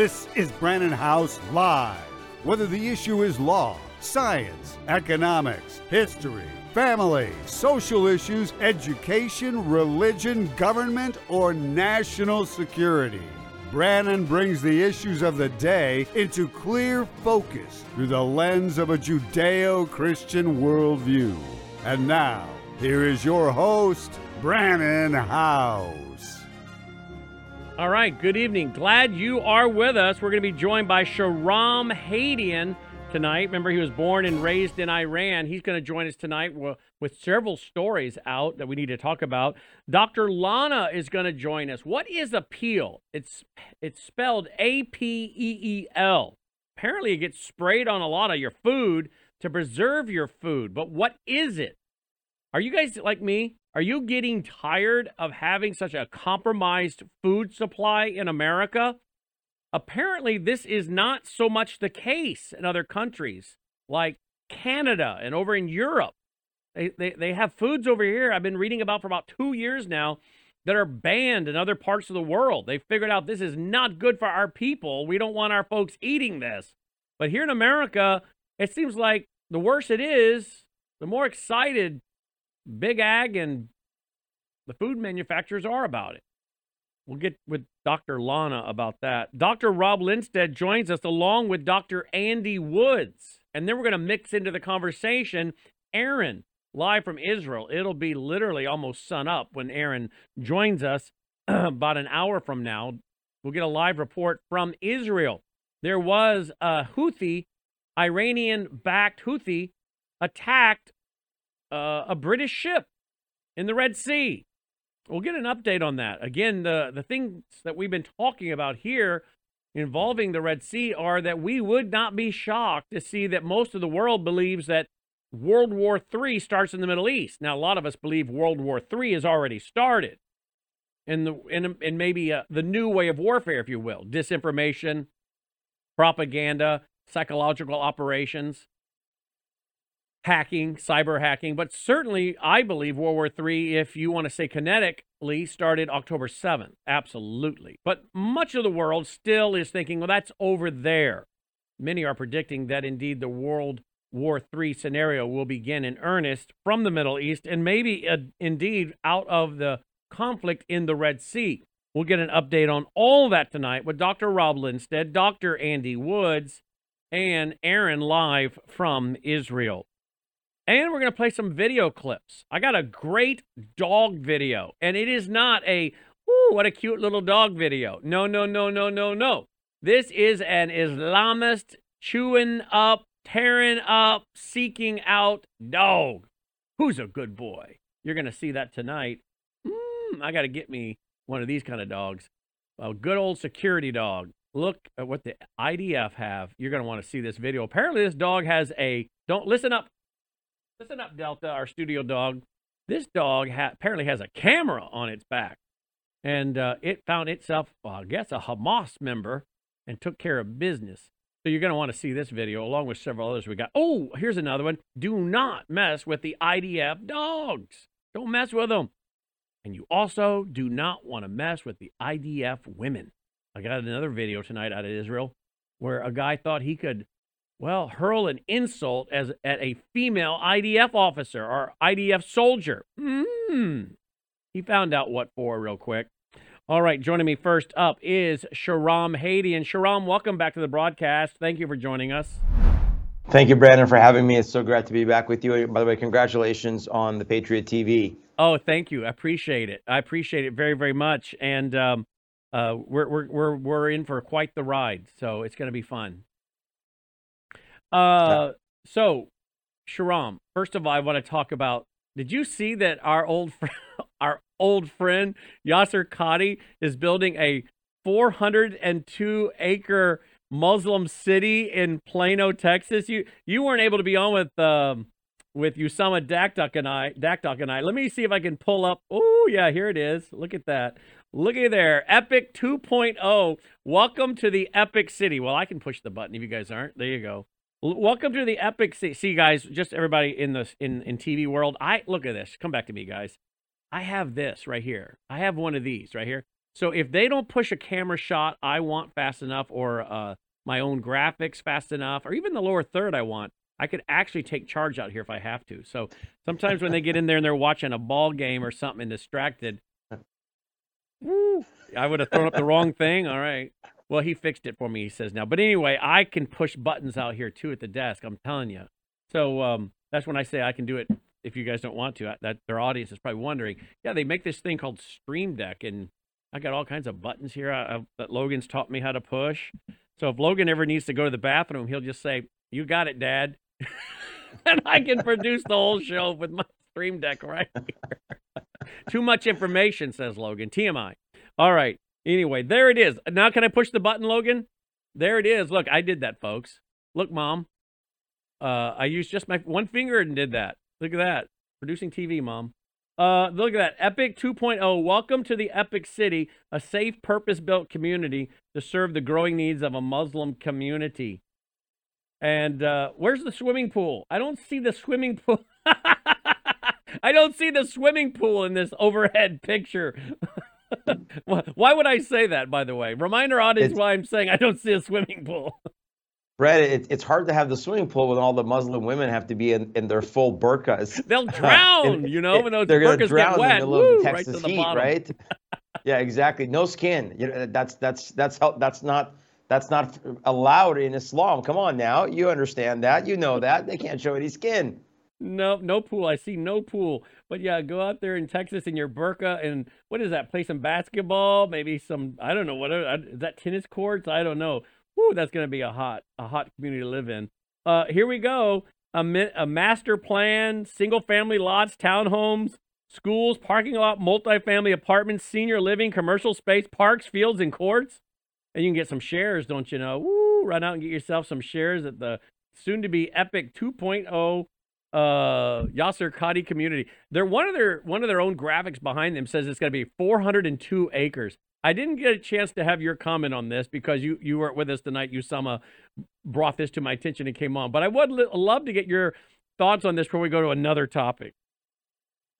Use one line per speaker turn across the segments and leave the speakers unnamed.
This is Brannon Howse Live. Whether the issue is law, science, economics, history, family, social issues, education, religion, government, or national security. Brannon brings the issues of the day into clear focus through the lens of a Judeo Christian worldview. And now, here is your host, Brannon Howse.
All right, good evening. Glad you are with us. We're going to be joined by Shahram Hadian tonight. Remember, he was born and raised in Iran. He's going to join us tonight with several stories out that we need to talk about. Dr. Lana is going to join us. What is appeal? It's it's spelled A P E E L. Apparently, it gets sprayed on a lot of your food to preserve your food. But what is it? Are you guys like me? Are you getting tired of having such a compromised food supply in America? Apparently, this is not so much the case in other countries like Canada and over in Europe. They, they, they have foods over here I've been reading about for about two years now that are banned in other parts of the world. They figured out this is not good for our people. We don't want our folks eating this. But here in America, it seems like the worse it is, the more excited Big Ag and the food manufacturers are about it. We'll get with Dr. Lana about that. Dr. Rob Lindsted joins us along with Dr. Andy Woods. And then we're going to mix into the conversation Aaron, live from Israel. It'll be literally almost sun up when Aaron joins us about an hour from now. We'll get a live report from Israel. There was a Houthi, Iranian backed Houthi, attacked uh, a British ship in the Red Sea. We'll get an update on that. Again, the, the things that we've been talking about here involving the Red Sea are that we would not be shocked to see that most of the world believes that World War III starts in the Middle East. Now, a lot of us believe World War III has already started. In the in, maybe uh, the new way of warfare, if you will, disinformation, propaganda, psychological operations hacking, cyber hacking, but certainly I believe World War III, if you want to say kinetically, started October 7th. Absolutely. But much of the world still is thinking, well, that's over there. Many are predicting that indeed the World War III scenario will begin in earnest from the Middle East and maybe uh, indeed out of the conflict in the Red Sea. We'll get an update on all that tonight with Dr. Rob Lindsted, Dr. Andy Woods, and Aaron live from Israel. And we're going to play some video clips. I got a great dog video, and it is not a, ooh, what a cute little dog video. No, no, no, no, no, no. This is an Islamist chewing up, tearing up, seeking out dog. Who's a good boy? You're going to see that tonight. Mm, I got to get me one of these kind of dogs. A good old security dog. Look at what the IDF have. You're going to want to see this video. Apparently, this dog has a, don't listen up, Listen up, Delta, our studio dog. This dog ha- apparently has a camera on its back, and uh, it found itself, well, I guess, a Hamas member and took care of business. So you're going to want to see this video along with several others we got. Oh, here's another one. Do not mess with the IDF dogs. Don't mess with them. And you also do not want to mess with the IDF women. I got another video tonight out of Israel where a guy thought he could well, hurl an insult as at a female IDF officer or IDF soldier. Hmm. He found out what for real quick. All right, joining me first up is Shahram Hadian. Shahram, welcome back to the broadcast. Thank you for joining us.
Thank you, Brandon, for having me. It's so great to be back with you. By the way, congratulations on the Patriot TV.
Oh, thank you. I appreciate it. I appreciate it very, very much. And um, uh, we're, we're, we're, we're in for quite the ride. So it's going to be fun. Uh, so, Shahram, first of all, I want to talk about. Did you see that our old friend, our old friend Yasser Qadhi is building a 402 acre Muslim city in Plano, Texas? You you weren't able to be on with um, with Usama Dakdok and I. Dakdok and I. Let me see if I can pull up. Oh yeah, here it is. Look at that. Look at there. Epic 2.0. Welcome to the Epic City. Well, I can push the button if you guys aren't. There you go. Welcome to the epic. See, see, guys, just everybody in the in in TV world. I look at this. Come back to me, guys. I have this right here. I have one of these right here. So if they don't push a camera shot I want fast enough, or uh, my own graphics fast enough, or even the lower third I want, I could actually take charge out here if I have to. So sometimes when they get in there and they're watching a ball game or something and distracted, woo, I would have thrown up the wrong thing. All right. Well, he fixed it for me, he says now. But anyway, I can push buttons out here too at the desk. I'm telling you. So um, that's when I say I can do it if you guys don't want to. That their audience is probably wondering. Yeah, they make this thing called Stream Deck, and I got all kinds of buttons here I, I, that Logan's taught me how to push. So if Logan ever needs to go to the bathroom, he'll just say, "You got it, Dad," and I can produce the whole show with my Stream Deck right here. Too much information, says Logan. TMI. All right. Anyway, there it is. Now can I push the button, Logan? There it is. Look, I did that, folks. Look, Mom. Uh, I used just my one finger and did that. Look at that. Producing TV, Mom. Uh, look at that. Epic 2.0. Welcome to the Epic City, a safe, purpose built community to serve the growing needs of a Muslim community. And uh, where's the swimming pool? I don't see the swimming pool. I don't see the swimming pool in this overhead picture. why would I say that, by the way? Remind our audience it's, why I'm saying I don't see a swimming pool.
Brett, it, it's hard to have the swimming pool when all the Muslim women have to be in, in their full burqas.
They'll drown, you know, when those they're burqas drown get wet. In the middle Woo, of Texas right heat, right? yeah, exactly. No skin. You know, that's that's that's how that's not that's not allowed in Islam. Come on now, you understand that. You know that they can't show any skin. No, no pool. I see no pool. But yeah, go out there in Texas in your burqa and what is that? Play some basketball, maybe some. I don't know what is that tennis courts. I don't know. Whoo, that's going to be a hot, a hot community to live in. Uh, here we go. A, a master plan, single family lots, townhomes, schools, parking lot, multifamily apartments, senior living, commercial space, parks, fields, and courts. And you can get some shares, don't you know? Woo, run out and get yourself some shares at the soon to be Epic 2.0 uh Yasser Qadhi community. They're one of their one of their own graphics behind them says it's going to be 402 acres. I didn't get a chance to have your comment on this because you you weren't with us tonight. Usama brought this to my attention and came on, but I would love to get your thoughts on this before we go to another topic.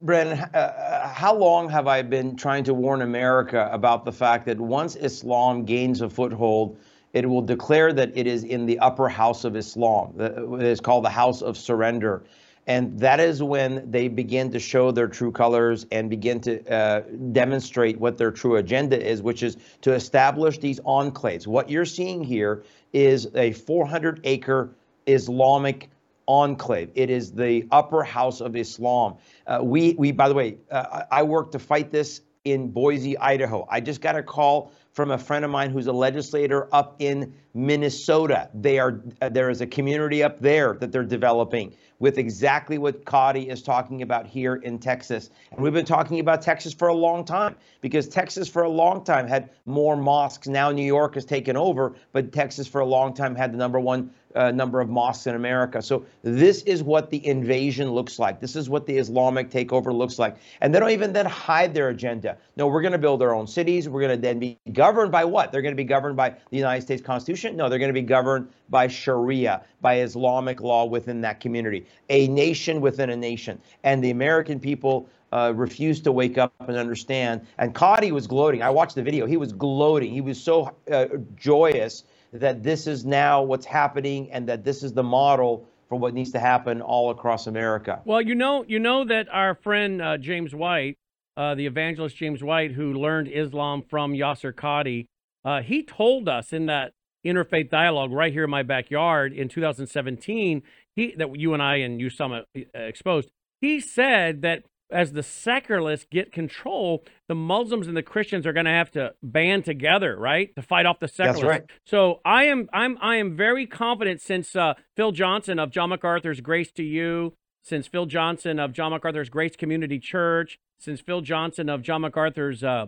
Brandon, uh, uh, how long have I been trying to warn America about the fact that once Islam gains a foothold, it will declare that it is in the upper house of Islam. It is called the house of surrender. And that is when they begin to show their true colors and begin to uh, demonstrate what their true agenda is, which is to establish these enclaves. What you're seeing here is a 400 acre Islamic enclave. It is the upper house of Islam. Uh, we, we, by the way, uh, I work to fight this in Boise, Idaho. I just got a call from a friend of mine who's a legislator up in Minnesota. They are uh, there is a community up there that they're developing with exactly what Qadhi is talking about here in Texas. And we've been talking about Texas for a long time because Texas for a long time had more mosques. Now New York has taken over, but Texas for a long time had the number one uh, number of mosques in America. So this is what the invasion looks like. This is what the Islamic takeover looks like. And they don't even then hide their agenda. No, we're going to build our own cities. We're going to then be governed by what? They're going to be governed by the United States Constitution? No, they're going to be governed by Sharia, by Islamic law within that community, a nation within a nation. And the American people uh, refused to wake up and understand. And Qadhi was gloating. I watched the video. He was gloating. He was so uh, joyous that this is now what's happening and that this is the model for what needs to happen all across America.
Well, you know, you know that our friend uh, James White, uh, the evangelist James White, who learned Islam from Yasser Qadhi, uh, he told us in that interfaith dialogue right here in my backyard in 2017, he that you and I and you some uh, exposed. He said that as the secularists get control, the Muslims and the Christians are going to have to band together, right, to fight off the secularists. Right. So I am, I'm, I am very confident since uh, Phil Johnson of John MacArthur's Grace to You, since Phil Johnson of John MacArthur's Grace Community Church, since Phil Johnson of John MacArthur's uh,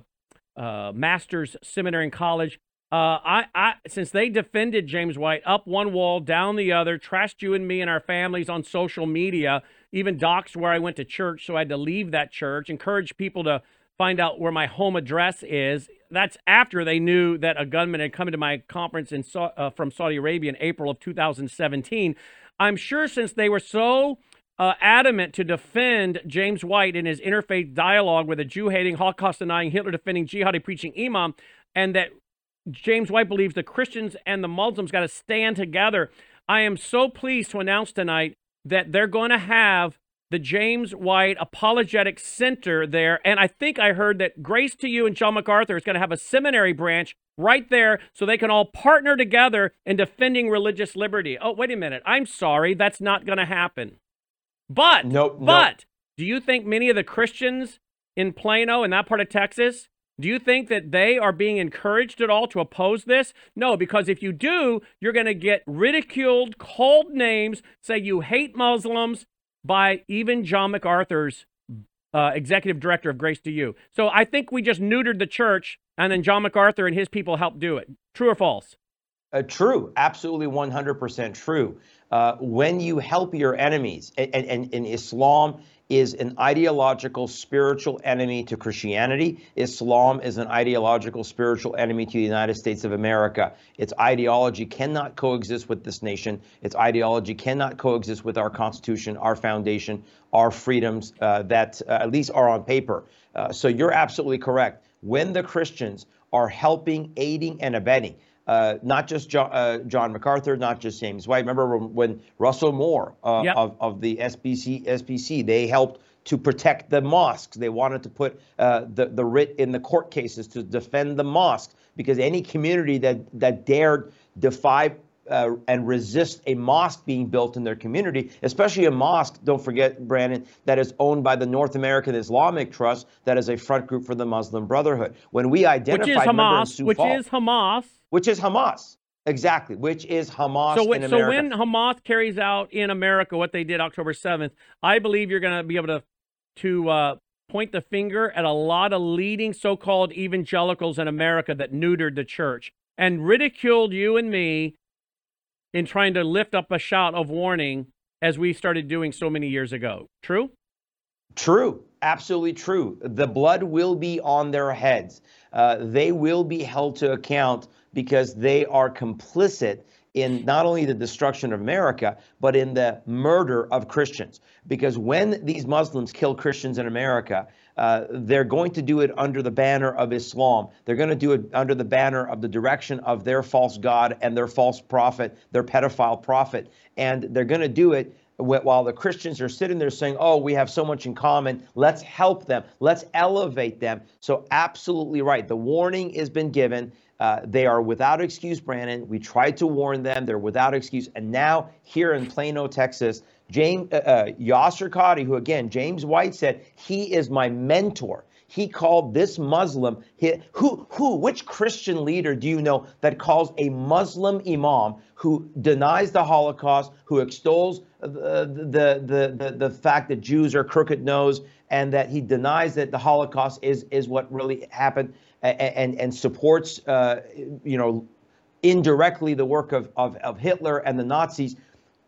uh, Master's Seminary and College. Uh, I, I, since they defended James White up one wall, down the other, trashed you and me and our families on social media even doxed where I went to church, so I had to leave that church, encouraged people to find out where my home address is. That's after they knew that a gunman had come into my conference in, uh, from Saudi Arabia in April of 2017. I'm sure since they were so uh, adamant to defend James White in his interfaith dialogue with a Jew hating, Holocaust denying, Hitler defending, jihadi preaching imam, and that James White believes the Christians and the Muslims got to stand together. I am so pleased to announce tonight that they're going to have the James White Apologetic Center there. And I think I heard that Grace to You and John MacArthur is going to have a seminary branch right there so they can all partner together in defending religious liberty. Oh, wait a minute. I'm sorry. That's not going to happen. But,
nope,
but,
nope.
do you think many of the Christians in Plano and that part of Texas do you think that they are being encouraged at all to oppose this? No, because if you do, you're going to get ridiculed, called names, say you hate Muslims by even John MacArthur's uh, executive director of Grace to You. So I think we just neutered the church, and then John MacArthur and his people helped do it. True or false?
Uh, true, absolutely 100% true. Uh, when you help your enemies, and, and, and Islam is an ideological spiritual enemy to Christianity. Islam is an ideological spiritual enemy to the United States of America. Its ideology cannot coexist with this nation. Its ideology cannot coexist with our Constitution, our foundation, our freedoms uh, that uh, at least are on paper. Uh, so you're absolutely correct. When the Christians are helping, aiding, and abetting, uh, not just John, uh, John, MacArthur, not just James White. Remember when Russell Moore uh, yep. of, of the SBC, SBC, they helped to protect the mosques. They wanted to put uh, the, the writ in the court cases to defend the mosques because any community that, that dared defy uh, and resist a mosque being built in their community, especially a mosque, don't forget, Brandon, that is owned by the North American Islamic Trust, that is a front group for the Muslim Brotherhood. When we identified,
which is Hamas, which is Hamas,
which is Hamas. Exactly, which is Hamas
so,
in
so when Hamas carries out in America what they did October 7th, I believe you're going to be able to to uh, point the finger at a lot of leading so-called evangelicals in America that neutered the church and ridiculed you and me in trying to lift up a shout of warning as we started doing so many years ago. True?
True, absolutely true. The blood will be on their heads. Uh, they will be held to account because they are complicit in not only the destruction of America, but in the murder of Christians. Because when these Muslims kill Christians in America, uh, they're going to do it under the banner of Islam. They're going to do it under the banner of the direction of their false God and their false prophet, their pedophile prophet. And they're going to do it while the Christians are sitting there saying, Oh, we have so much in common. Let's help them. Let's elevate them. So, absolutely right. The warning has been given. Uh, they are without excuse, Brandon. We tried to warn them. They're without excuse. And now, here in Plano, Texas, James uh, uh, Yasser Qadhi, who again, James White said, he is my mentor. He called this Muslim, he, who, who, which Christian leader do you know that calls a Muslim imam who denies the Holocaust, who extols the, the, the, the, the fact that Jews are crooked nose and that he denies that the Holocaust is, is what really happened? And and supports uh, you know indirectly the work of, of, of Hitler and the Nazis.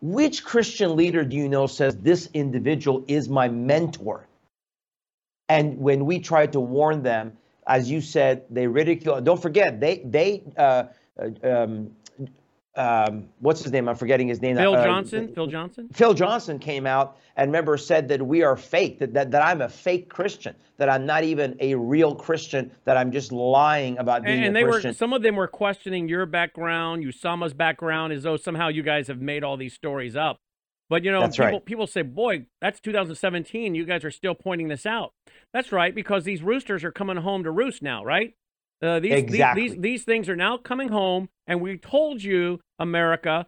Which Christian leader do you know says this individual is my mentor? And when we tried to warn them, as you said, they ridicule. Don't forget, they they uh, uh um, um, what's his name? I'm forgetting his name.
Phil uh, Johnson. Phil Johnson.
Phil Johnson came out and remember said that we are fake, that, that, that I'm a fake Christian, that I'm not even a real Christian, that I'm just lying about being
and, and
a
they
Christian.
Were, some of them were questioning your background, Usama's background, as though somehow you guys have made all these stories up. But you know, people,
right.
people say, "Boy, that's 2017. You guys are still pointing this out." That's right, because these roosters are coming home to roost now, right? Uh, these,
exactly.
these, these these things are now coming home, and we told you, America,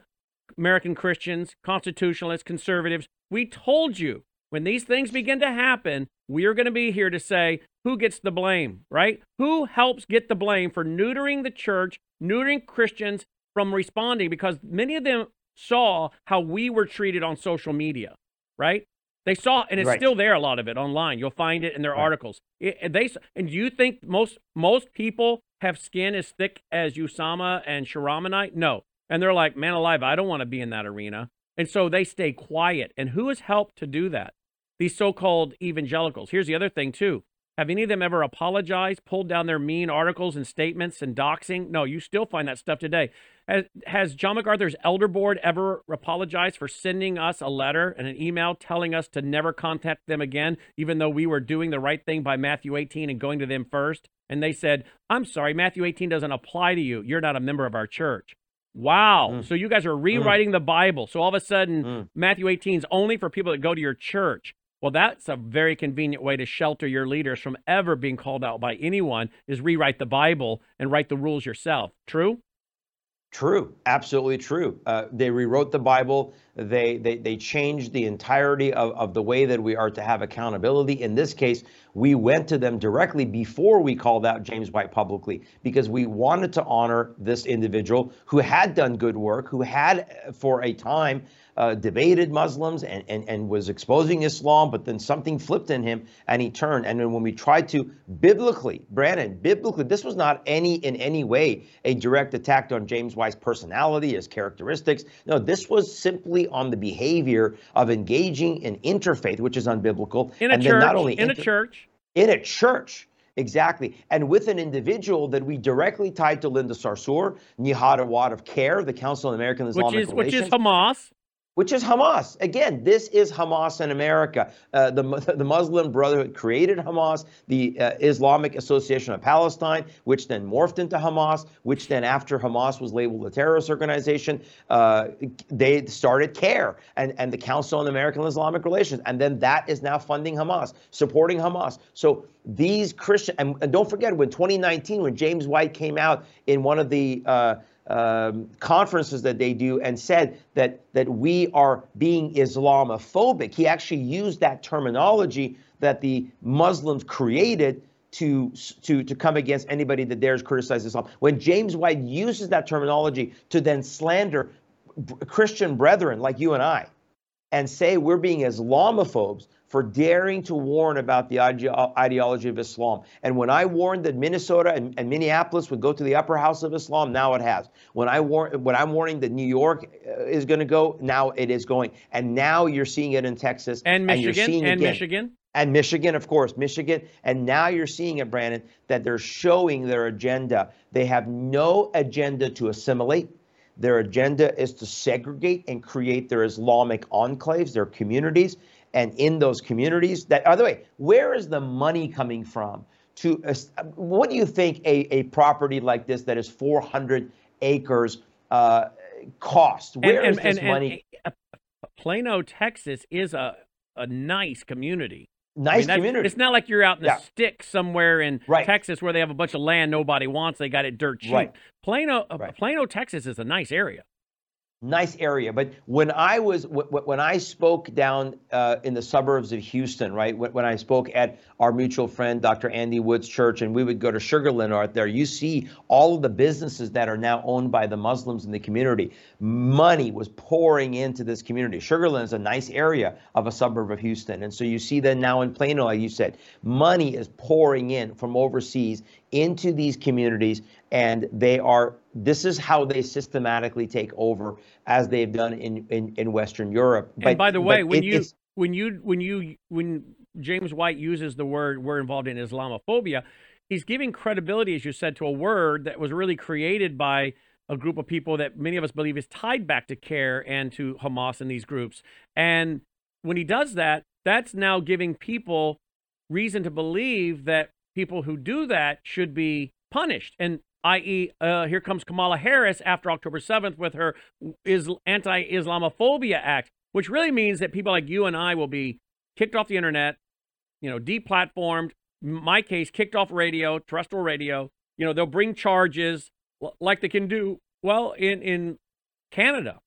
American Christians, constitutionalists, conservatives, we told you when these things begin to happen, we are going to be here to say who gets the blame, right? Who helps get the blame for neutering the church, neutering Christians from responding? Because many of them saw how we were treated on social media, right? They saw, and it's
right.
still there. A lot of it online. You'll find it in their
right.
articles. It, they and do you think most most people have skin as thick as Usama and Sharamanite? No, and they're like, man alive, I don't want to be in that arena, and so they stay quiet. And who has helped to do that? These so-called evangelicals. Here's the other thing too. Have any of them ever apologized, pulled down their mean articles and statements and doxing? No, you still find that stuff today. Has, has John MacArthur's elder board ever apologized for sending us a letter and an email telling us to never contact them again, even though we were doing the right thing by Matthew 18 and going to them first? And they said, I'm sorry, Matthew 18 doesn't apply to you. You're not a member of our church. Wow. Mm. So you guys are rewriting mm. the Bible. So all of a sudden, mm. Matthew 18 is only for people that go to your church. Well, that's a very convenient way to shelter your leaders from ever being called out by anyone is rewrite the Bible and write the rules yourself. True?
True, absolutely true. Uh, they rewrote the Bible. They, they they changed the entirety of, of the way that we are to have accountability. In this case, we went to them directly before we called out James White publicly because we wanted to honor this individual who had done good work, who had for a time uh, debated Muslims and, and, and was exposing Islam, but then something flipped in him and he turned. And then when we tried to biblically, Brandon, biblically, this was not any in any way a direct attack on James White's personality, his characteristics. No, this was simply on the behavior of engaging in interfaith, which is unbiblical.
In a
and
church. not only in inter- a church.
In a church. Exactly. And with an individual that we directly tied to Linda Sarsour, Nihad Awad of CAIR, the Council on American Islamic
which is,
Relations.
Which is Hamas
which is Hamas. Again, this is Hamas in America. Uh, the, the Muslim Brotherhood created Hamas, the uh, Islamic Association of Palestine, which then morphed into Hamas, which then, after Hamas was labeled a terrorist organization, uh, they started CAIR and, and the Council on American Islamic Relations. And then that is now funding Hamas, supporting Hamas. So these Christian, and, and don't forget, when 2019, when James White came out in one of the uh, um, conferences that they do and said that that we are being Islamophobic. He actually used that terminology that the Muslims created to to to come against anybody that dares criticize Islam. When James White uses that terminology to then slander Christian brethren like you and I, and say we're being Islamophobes, for daring to warn about the ideology of Islam. And when I warned that Minnesota and, and, Minneapolis would go to the upper house of Islam, now it has. When I warn, when I'm warning that New York uh, is going to go, now it is going. And now you're seeing it in Texas
and Michigan and, and Michigan.
And Michigan, of course, Michigan. And now you're seeing it, Brandon, that they're showing their agenda. They have no agenda to assimilate. Their agenda is to segregate and create their Islamic enclaves, their communities and in those communities. That, by the way, where is the money coming from? To uh, what do you think a, a property like this that is 400 acres uh, cost? Where and, is and, this and, money?
Plano, Texas, is a a nice community.
Nice I mean, community.
It's not like you're out in the yeah. sticks somewhere in right. Texas where they have a bunch of land nobody wants. They got it dirt cheap. Right. Plano, uh, right. Plano, Texas is a nice area
nice area. But when I was when I spoke down uh, in the suburbs of Houston, right, when I spoke at our mutual friend Dr. Andy Woods' church, and we would go to Sugarland out there, you see all of the businesses that are now owned by the Muslims in the community. Money was pouring into this community. Sugarland is a nice area of a suburb of Houston, and so you see that now in Plano, like you said, money is pouring in from overseas into these communities and they are this is how they systematically take over as they've done in in, in western europe
but and by the way when it, you when you when you when james white uses the word we're involved in islamophobia he's giving credibility as you said to a word that was really created by a group of people that many of us believe is tied back to CAIR and to hamas and these groups and when he does that that's now giving people reason to believe that people who do that should be punished. And i.e., uh, here comes Kamala Harris after October 7th with her is anti Islamophobia act, which really means that people like you and I will be kicked off the internet, you know, deplatformed. My case, kicked off radio, terrestrial radio. You know, they'll bring charges like they can do well in in Canada,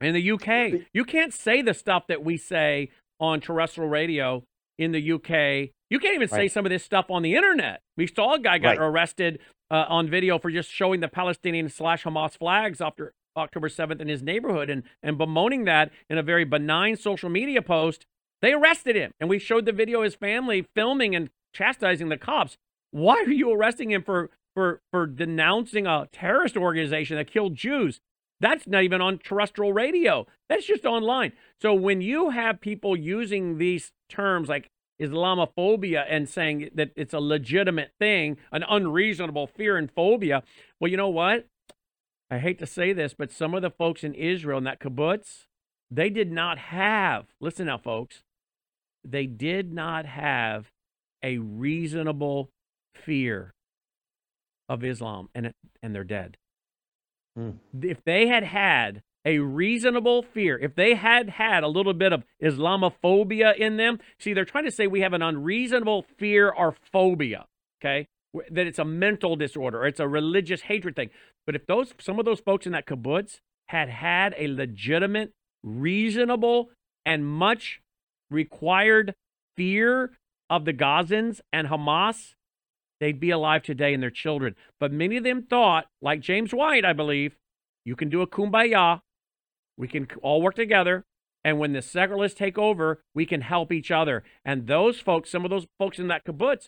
in the UK. You can't say the stuff that we say on terrestrial radio in the UK you can't even say some of this stuff on the internet. We saw a guy got right. arrested uh, on video for just showing the Palestinian slash Hamas flags after October 7th in his neighborhood and, and bemoaning that in a very benign social media post. They arrested him. And we showed the video of his family filming and chastising the cops. Why are you arresting him for, for, for denouncing a terrorist organization that killed Jews? That's not even on terrestrial radio. That's just online. So when you have people using these terms like Islamophobia and saying that it's a legitimate thing, an unreasonable fear and phobia. Well, you know what? I hate to say this, but some of the folks in Israel in that kibbutz, they did not have, listen now, folks, they did not have a reasonable fear of Islam, and, and they're dead. Mm. If they had had a reasonable fear, if they had had a little bit of Islamophobia in them, see, they're trying to say we have an unreasonable fear or phobia, okay? That it's a mental disorder, or it's a religious hatred thing. But if those some of those folks in that kibbutz had had a legitimate, reasonable, and much required fear of the Gazans and Hamas, they'd be alive today and their children. But many of them thought, like James White, I believe, you can do a kumbaya. We can all work together. And when the secularists take over, we can help each other. And those folks, some of those folks in that kibbutz,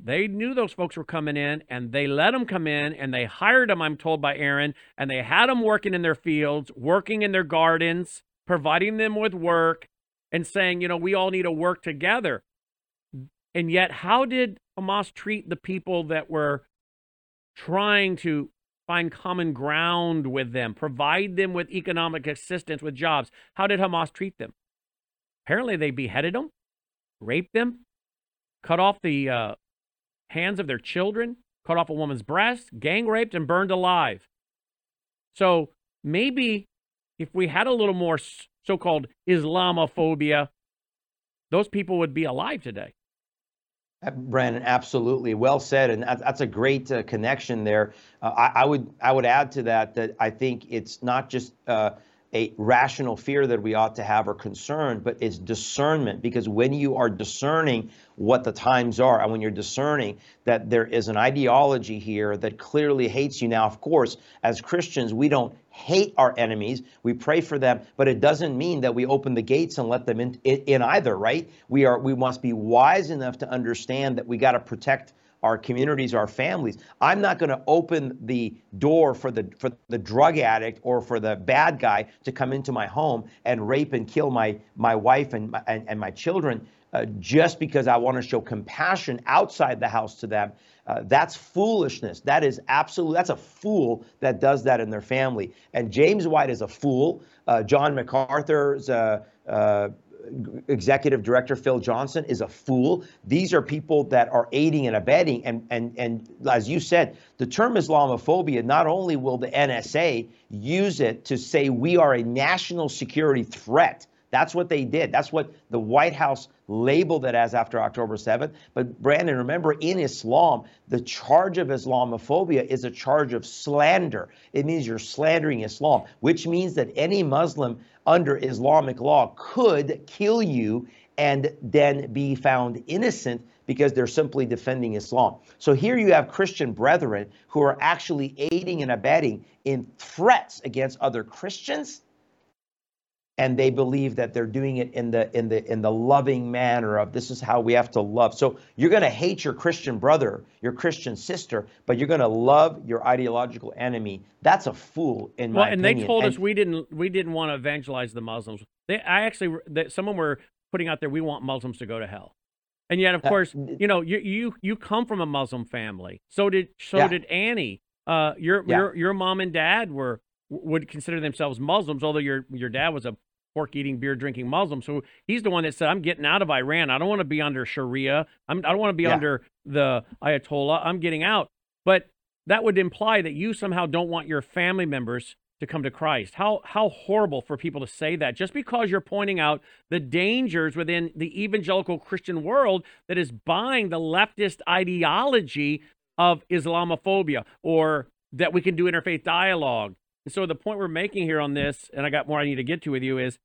they knew those folks were coming in and they let them come in and they hired them, I'm told by Aaron, and they had them working in their fields, working in their gardens, providing them with work, and saying, you know, we all need to work together. And yet, how did Hamas treat the people that were trying to find common ground with them, provide them with economic assistance, with jobs? How did Hamas treat them? Apparently, they beheaded them, raped them, cut off the uh, hands of their children, cut off a woman's breast, gang raped, and burned alive. So maybe if we had a little more so called Islamophobia, those people would be alive today.
Brandon, absolutely, well said, and that's a great uh, connection there. Uh, I, I, would I would add to that that I think it's not just uh, a rational fear that we ought to have or concern, but it's discernment. Because when you are discerning what the times are, and when you're discerning that there is an ideology here that clearly hates you. Now, of course, as Christians, we don't hate our enemies. We pray for them, but it doesn't mean that we open the gates and let them in, in, either, right? We are we must be wise enough to understand that we got to protect our communities, our families. I'm not going to open the door for the for the drug addict or for the bad guy to come into my home and rape and kill my my wife and my, and, and my children uh, just because I want to show compassion outside the house to them. Uh, that's foolishness. That is absolute. That's a fool that does that in their family. And James White is a fool. Uh, John MacArthur's uh, uh, executive director Phil Johnson is a fool. These are people that are aiding and abetting. And, and, and as you said, the term Islamophobia, not only will the NSA use it to say we are a national security threat, that's what they did. That's what the White House labeled it as after October 7th. But Brandon, remember in Islam, the charge of Islamophobia is a charge of slander. It means you're slandering Islam, which means that any Muslim under Islamic law could kill you and then be found innocent because they're simply defending Islam. So here you have Christian brethren who are actually aiding and abetting in threats against other Christians and they believe that they're doing it in the in the in the loving manner of this is how we have to love. So you're going to hate your Christian brother, your Christian sister, but you're going to love your ideological enemy. That's a fool in
well,
my
and
opinion.
And they told and, us we didn't we didn't want to evangelize the Muslims. They I actually that someone were putting out there we want Muslims to go to hell. And yet of uh, course, you know, you you you come from a Muslim family. So did so yeah. did Annie. Uh your yeah. your your mom and dad were would consider themselves Muslims, although your your dad was a pork eating, beer drinking Muslim. So he's the one that said, I'm getting out of Iran. I don't want to be under Sharia. I'm, I do not want to be yeah. under the Ayatollah. I'm getting out. But that would imply that you somehow don't want your family members to come to Christ. How how horrible for people to say that just because you're pointing out the dangers within the evangelical Christian world that is buying the leftist ideology of Islamophobia or that we can do interfaith dialogue and so the point we're making here on this, and I got more I need to get to with you, is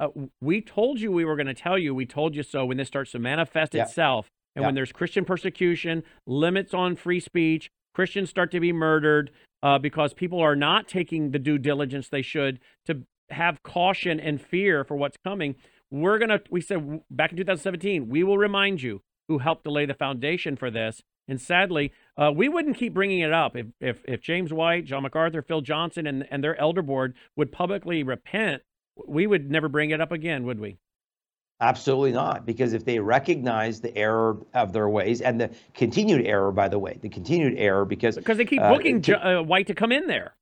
uh, we told you we were going to tell you. We told you so when this starts to manifest yeah. itself, and yeah. when there's Christian persecution, limits on free speech, Christians start to be murdered uh, because people are not taking the due diligence they should to have caution and fear for what's coming. We're gonna. We said back in 2017, we will remind you who helped to lay the foundation for this. And sadly, uh, we wouldn't keep bringing it up if, if, if James White, John MacArthur, Phil Johnson, and, and their elder board would publicly repent. We would never bring it up again, would we?
Absolutely not, because if they recognize the error of their ways and the continued error, by the way, the continued error, because
because they keep uh, booking to, uh, White to come in there.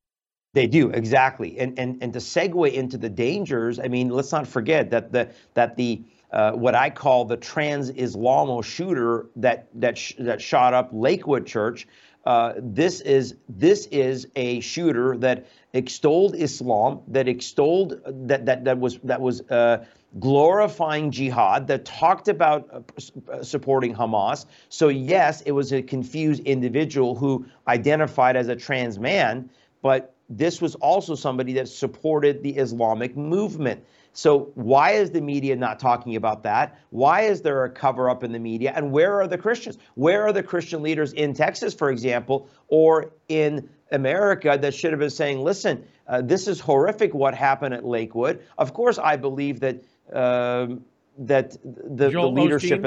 They do exactly, and and and to segue into the dangers. I mean, let's not forget that the that the uh, what I call the trans Islamo shooter that that sh- that shot up Lakewood Church. Uh, this is this is a shooter that extolled Islam, that extolled that that that was that was uh, glorifying jihad, that talked about uh, uh, supporting Hamas. So yes, it was a confused individual who identified as a trans man, but this was also somebody that supported the Islamic movement. So why is the media not talking about that? Why is there a cover up in the media? And where are the Christians? Where are the Christian leaders in Texas, for example, or in America that should have been saying, listen, uh, this is horrific what happened at Lakewood. Of course, I believe that um, that the, the leadership Osteen?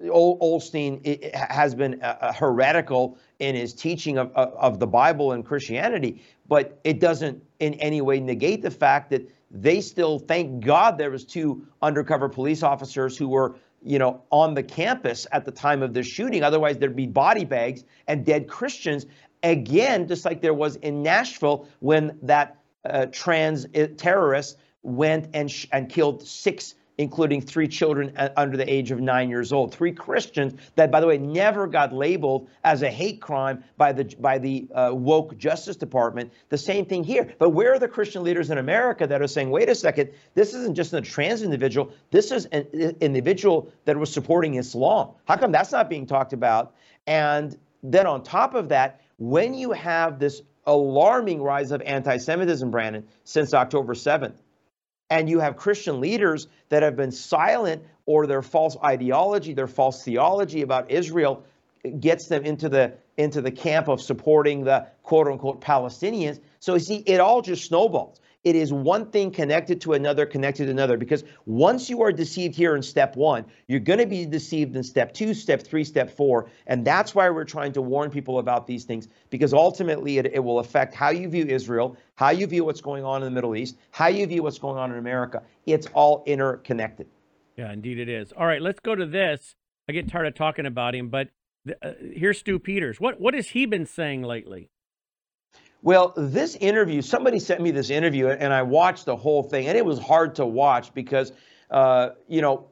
at Osteen has been uh, uh, heretical in his teaching of, of, of the Bible and Christianity, but it doesn't in any way negate the fact that they still thank God there was two undercover police officers who were you know on the campus at the time of the shooting. Otherwise there'd be body bags and dead Christians. Again just like there was in Nashville when that uh, trans uh, terrorist went and sh- and killed six including three children under the age of nine years old. Three Christians that, by the way, never got labeled as a hate crime by the by the uh, woke Justice Department. The same thing here. But where are the Christian leaders in America that are saying, wait a second, this isn't just a trans individual. This is an individual that was supporting Islam. How come that's not being talked about? And then on top of that, when you have this alarming rise of anti-Semitism, Brandon, since October 7th, and you have Christian leaders that have been silent or their false ideology, their false theology about Israel gets them into the into the camp of supporting the quote unquote Palestinians. So you see, it all just snowballs. It is one thing connected to another, connected to another. Because once you are deceived here in step one, you're going to be deceived in step two, step three, step four. And that's why we're trying to warn people about these things, because ultimately it, it will affect how you view Israel, how you view what's going on in the Middle East, how you view what's going on in America. It's all interconnected.
Yeah, indeed it is. All right, let's go to this. I get tired of talking about him, but uh, here's Stu Peters. What what has he been saying lately?
Well, this interview, somebody sent me this interview and I watched the whole thing, and it was hard to watch because, uh, you know,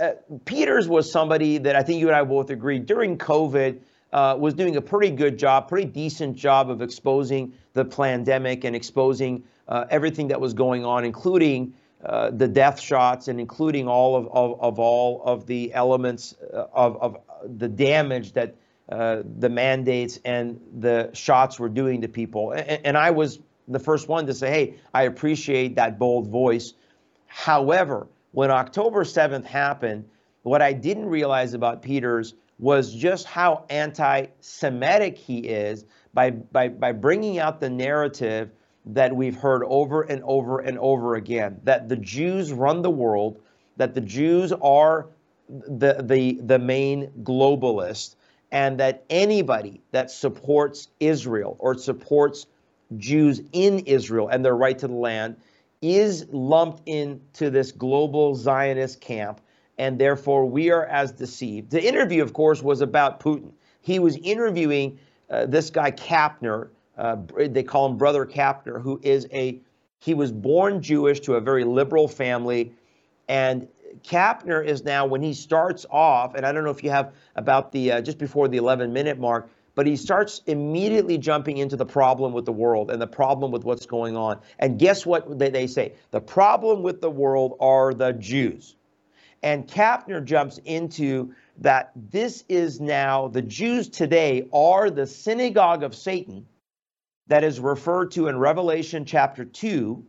uh, Peters was somebody that I think you and I both agree during COVID uh, was doing a pretty good job, pretty decent job of exposing the pandemic and exposing uh, everything that was going on, including uh, the death shots and including all of, of, of all of the elements uh, of, of the damage that uh, the mandates and the shots were doing to people. And, and I was the first one to say, hey, I appreciate that bold voice. However, when October 7th happened, what I didn't realize about Peters was just how anti Semitic he is by, by, by bringing out the narrative that we've heard over and over and over again that the Jews run the world, that the Jews are the, the, the main globalist, and that anybody that supports Israel or supports Jews in Israel and their right to the land is lumped into this global Zionist camp, and therefore we are as deceived. The interview, of course, was about Putin. He was interviewing uh, this guy Kapner. Uh, they call him Brother Kapner, who is a he was born Jewish to a very liberal family, and Kapner is now, when he starts off, and I don't know if you have about the uh, just before the 11 minute mark, but he starts immediately jumping into the problem with the world and the problem with what's going on. And guess what they, they say? The problem with the world are the Jews. And Kapner jumps into that this is now the Jews today are the synagogue of Satan that is referred to in Revelation chapter 2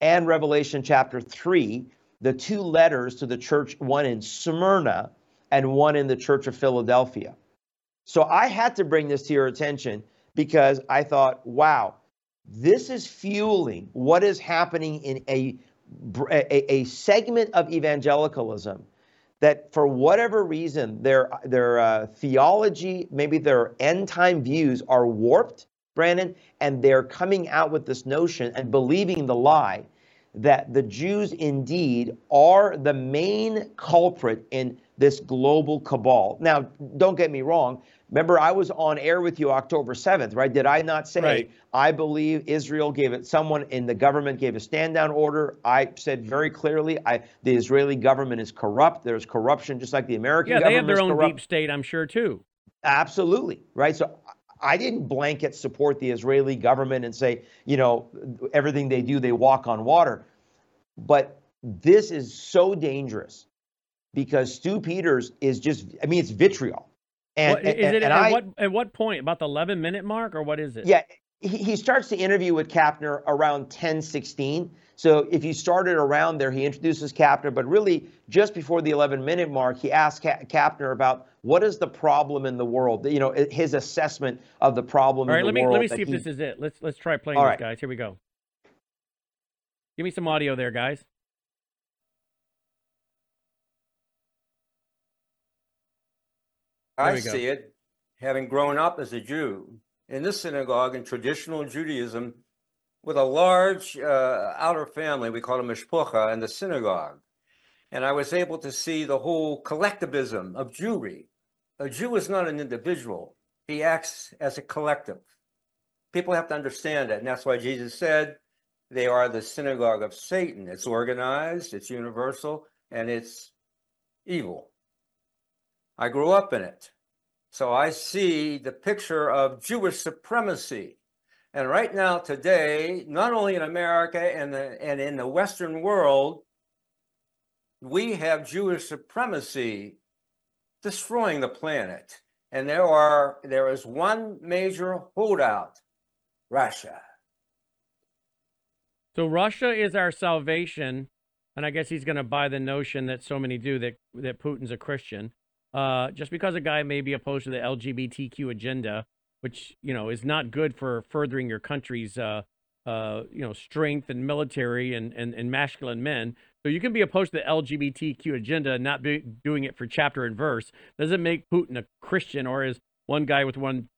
and Revelation chapter 3 the two letters to the church, one in Smyrna and one in the church of Philadelphia. So I had to bring this to your attention because I thought, wow, this is fueling what is happening in a, a, a segment of evangelicalism that for whatever reason their their uh, theology maybe their end time views are warped brandon and they're coming out with this notion and believing the lie that the Jews indeed are the main culprit in this global cabal. Now, don't get me wrong. Remember, I was on air with you October 7th, right? Did I not say
right.
I believe Israel gave it? Someone in the government gave a stand down order. I said very clearly, I the Israeli government is corrupt. There's corruption, just like the American government.
yeah, they have their own
corrupt.
deep state, I'm sure too.
Absolutely, right? So I didn't blanket support the Israeli government and say, you know, everything they do, they walk on water. But this is so dangerous because Stu Peters is just, I mean, it's vitriol.
And, is and, it and at I, what at what point? About the 11 minute mark, or what is it?
Yeah, he, he starts the interview with Kapner around 10:16. So if you started around there, he introduces Kapner, but really just before the 11 minute mark, he asks Kapner about what is the problem in the world. You know, his assessment of the problem. In the world.
All right,
let
me
let
me see if this is it. Let's let's try playing
All
this,
right.
guys. Here we go. Give me some audio there, guys.
I see it, having grown up as a Jew in this synagogue in traditional Judaism with a large uh, outer family, we call it mishpucha, in the synagogue. And I was able to see the whole collectivism of Jewry. A Jew is not an individual, he acts as a collective. People have to understand that. And that's why Jesus said they are the synagogue of Satan. It's organized, it's universal, and it's evil. I grew up in it. So I see the picture of Jewish supremacy. And right now, today, not only in America and, the, and in the Western world, we have Jewish supremacy destroying the planet. And there are there is one major holdout, Russia.
So Russia is our salvation, and I guess he's going to buy the notion that so many do that that Putin's a Christian. Uh, just because a guy may be opposed to the LGBTQ agenda, which you know is not good for furthering your country's uh, uh, you know strength and military and, and and masculine men. So you can be opposed to the LGBTQ agenda and not be doing it for chapter and verse. Doesn't make Putin a Christian, or as one guy with one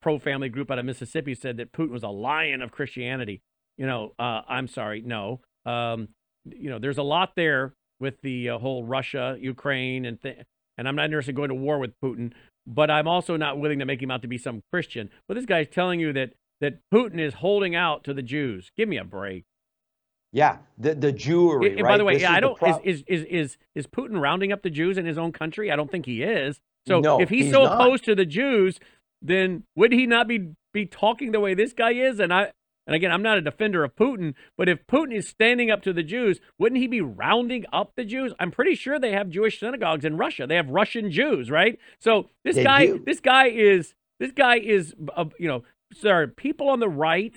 pro-family group out of Mississippi said that Putin was a lion of Christianity. You know, uh, I'm sorry, no. Um, you know, there's a lot there with the uh, whole Russia, Ukraine, and th- and I'm not interested in going to war with Putin, but I'm also not willing to make him out to be some Christian. But this guy's telling you that that Putin is holding out to the Jews. Give me a break.
Yeah, the the Jewry.
And,
right?
by the way,
This
yeah,
is
I don't.
pro-
is, is is is is Putin rounding up the Jews in his own country? I don't think he is. So
No,
if he's,
he's
so
not.
opposed to the Jews, then would he not be be talking the way this guy is? And I and again, I'm not a defender of Putin, but if Putin is standing up to the Jews, wouldn't he be rounding up the Jews? I'm pretty sure they have Jewish synagogues in Russia. They have Russian Jews, right? So this
They
guy,
do.
this guy is this guy is uh, you know, there are people on the right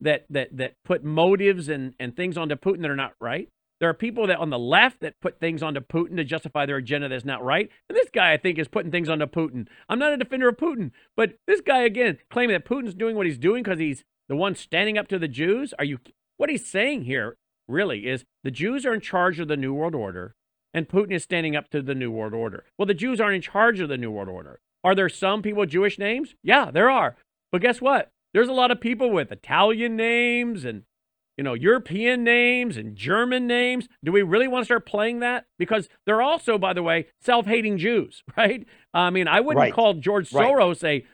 that that that put motives and and things onto Putin that are not right. There are people that on the left that put things onto Putin to justify their agenda that's not right. And this guy, I think, is putting things onto Putin. I'm not a defender of Putin, but this guy again claiming that Putin's doing what he's doing because he's the one standing up to the Jews. Are you? What he's saying here really is the Jews are in charge of the New World Order, and Putin is standing up to the New World Order. Well, the Jews aren't in charge of the New World Order. Are there some people with Jewish names? Yeah, there are. But guess what? There's a lot of people with Italian names and you know, European names and German names. Do we really want to start playing that? Because they're also, by the way, self-hating Jews, right? I mean, I wouldn't
Right.
call George
Right.
Soros a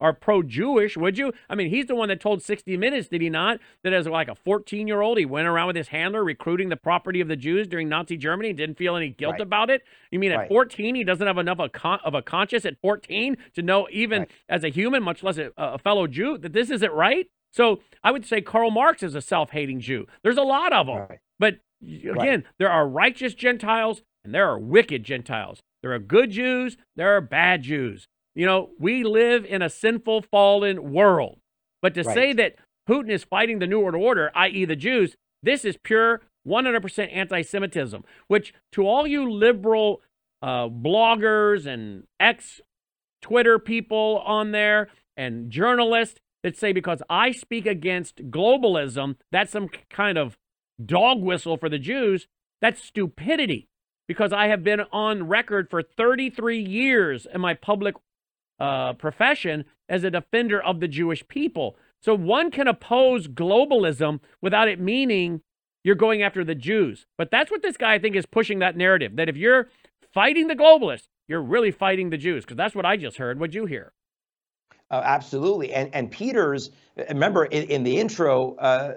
pro-Jew pro-Jewish, would you? I mean, he's the one that told 60 Minutes, did he not? That as like a 14-year-old, he went around with his handler recruiting the property of the Jews during Nazi Germany and didn't feel any guilt
Right.
about it. You mean at
Right.
14, he doesn't have enough of a, con- of a conscience at 14 to know even
Right.
as a human, much less a, a fellow Jew, that this isn't right? So I would say Karl Marx is a self-hating Jew. There's a lot of them. But again, there are righteous Gentiles and there are wicked Gentiles. There are good Jews, there are bad Jews. You know, we live in a sinful, fallen world. But to say that Putin is fighting the New World Order, i.e., the Jews, this is pure 100% anti Semitism, which to all you liberal uh, bloggers and ex Twitter people on there and journalists that say because I speak against globalism, that's some kind of dog whistle for the Jews. That's stupidity because I have been on record for 33 years in my public uh, profession as a defender of the Jewish people. So one can oppose globalism without it meaning you're going after the Jews. But that's what this guy, I think, is pushing that narrative that if you're fighting the globalists, you're really fighting the Jews because that's what I just heard. What'd you hear?
Uh, absolutely. And and Peters, remember in, in the intro, uh,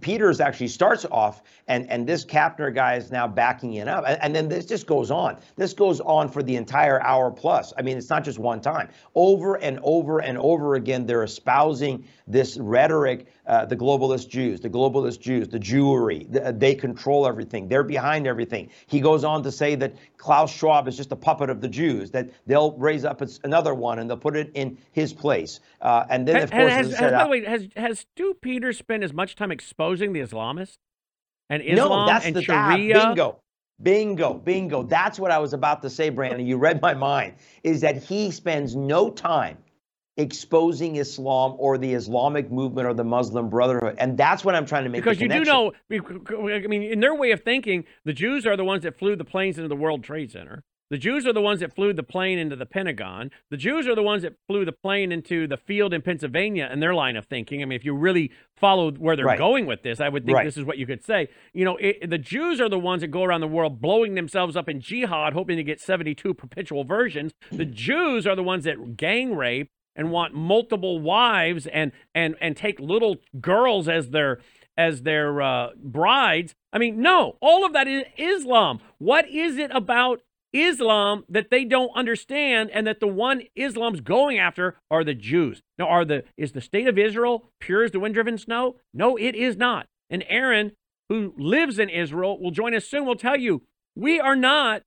Peters actually starts off, and and this Kapner guy is now backing it up, and, and, then this just goes on. This goes on for the entire hour plus. I mean, it's not just one time. Over and over and over again, they're espousing this rhetoric: uh, the globalist Jews, the globalist Jews, the Jewry. The, they control everything. They're behind everything. He goes on to say that Klaus Schwab is just a puppet of the Jews. That they'll raise up another one and they'll put it in his place. Uh, and then, of course,
has, has, by the way, has has Stu Peters spent as much time exposing the Islamists and Islam
no, that's
and
the,
Sharia?
Ah, bingo. Bingo, bingo. That's what I was about to say, Brannon. You read my mind. Is that he spends no time exposing Islam or the Islamic movement or the Muslim Brotherhood, and that's what I'm trying to make.
Because
you
do know, I mean, in their way of thinking, the Jews are the ones that flew the planes into the World Trade Center. The Jews are the ones that flew the plane into the Pentagon. The Jews are the ones that flew the plane into the field in Pennsylvania in their line of thinking. I mean, if you really follow where they're right. going with this, I would think right. this is what you could say. You know, it, the Jews are the ones that go around the world blowing themselves up in jihad, hoping to get 72 perpetual versions. The Jews are the ones that gang rape and want multiple wives and and and take little girls as their as their uh, brides. I mean, no, all of that is Islam. What is it about Islam that they don't understand and that the one Islam's going after are the Jews. Now, are the is the state of Israel pure as the wind-driven snow? No, it is not. And Aaron, who lives in Israel, will join us soon, will tell you we are not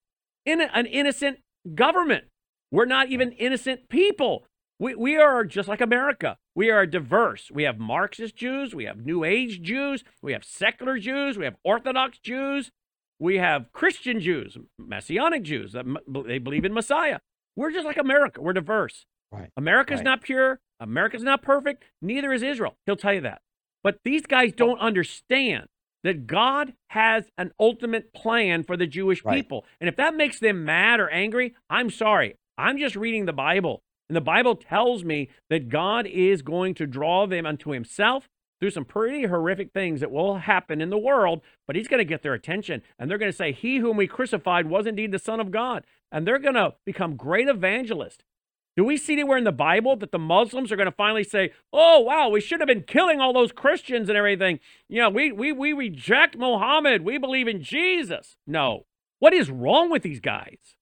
in an innocent government. We're not even innocent people. We, we are just like America. We are diverse. We have Marxist Jews, we have New Age Jews, we have secular Jews, we have Orthodox Jews, we have Christian Jews, Messianic Jews that they believe in Messiah. We're just like America. We're diverse.
Right.
America's
right.
not pure. America's not perfect. Neither is Israel. He'll tell you that. But these guys don't understand that God has an ultimate plan for the Jewish right. people. And if that makes them mad or angry, I'm sorry. I'm just reading the Bible. And the Bible tells me that God is going to draw them unto himself through some pretty horrific things that will happen in the world, but he's going to get their attention. And they're going to say, He whom we crucified was indeed the Son of God. And they're going to become great evangelists. Do we see anywhere in the Bible that the Muslims are going to finally say, oh, wow, we should have been killing all those Christians and everything? You know, we, we, we reject Muhammad. We believe in Jesus. No. What is wrong with these guys?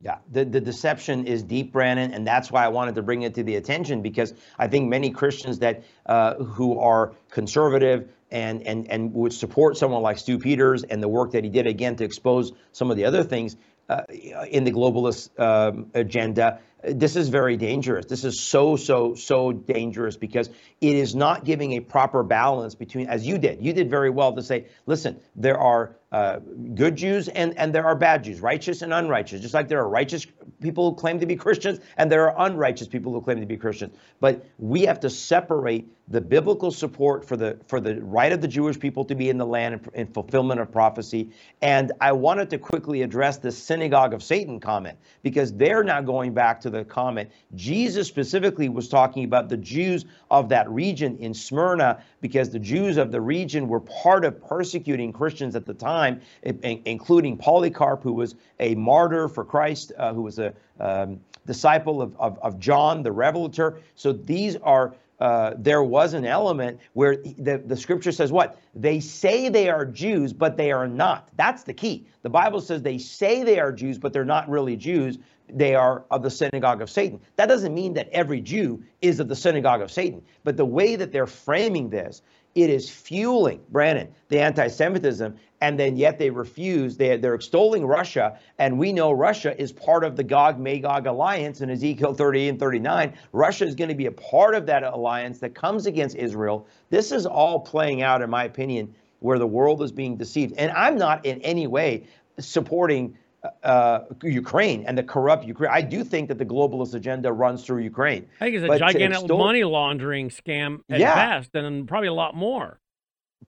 Yeah, the, the deception is deep, Brannon, and that's why I wanted to bring it to the attention because I think many Christians that uh, who are conservative and and and would support someone like Stu Peters and the work that he did again to expose some of the other things uh, in the globalist um, agenda this is very dangerous. This is so, so, so dangerous because it is not giving a proper balance between, as you did, you did very well to say, listen, there are uh, good Jews and, and there are bad Jews, righteous and unrighteous, just like there are righteous people who claim to be Christians and there are unrighteous people who claim to be Christians. But we have to separate the biblical support for the for the right of the Jewish people to be in the land in, fulfillment of prophecy. And I wanted to quickly address the synagogue of Satan comment because they're now going back to the comment. Jesus specifically was talking about the Jews of that region in Smyrna because the Jews of the region were part of persecuting Christians at the time, including Polycarp, who was a martyr for Christ, uh, who was a um, disciple of, of, of John the Revelator. So these are uh, there was an element where the, the scripture says what? They say they are Jews, but they are not. That's the key. The Bible says they say they are Jews, but they're not really Jews. They are of the synagogue of Satan. That doesn't mean that every Jew is of the synagogue of Satan. But the way that they're framing this it is fueling, Brannon, the anti Semitism, and then yet they refuse. They, they're extolling Russia, and we know Russia is part of the Gog Magog alliance in Ezekiel 38 and 39. Russia is going to be a part of that alliance that comes against Israel. This is all playing out, in my opinion, where the world is being deceived. And I'm not in any way supporting uh, Ukraine and the corrupt Ukraine. I do think that the globalist agenda runs through Ukraine.
I think it's a gigantic extol- money laundering scam at yeah. best, and probably a lot more.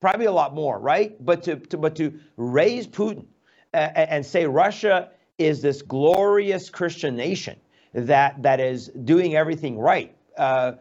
Probably a lot more, right? But to, to but to raise Putin uh, and say Russia is this glorious Christian nation that that is doing everything right. Uh,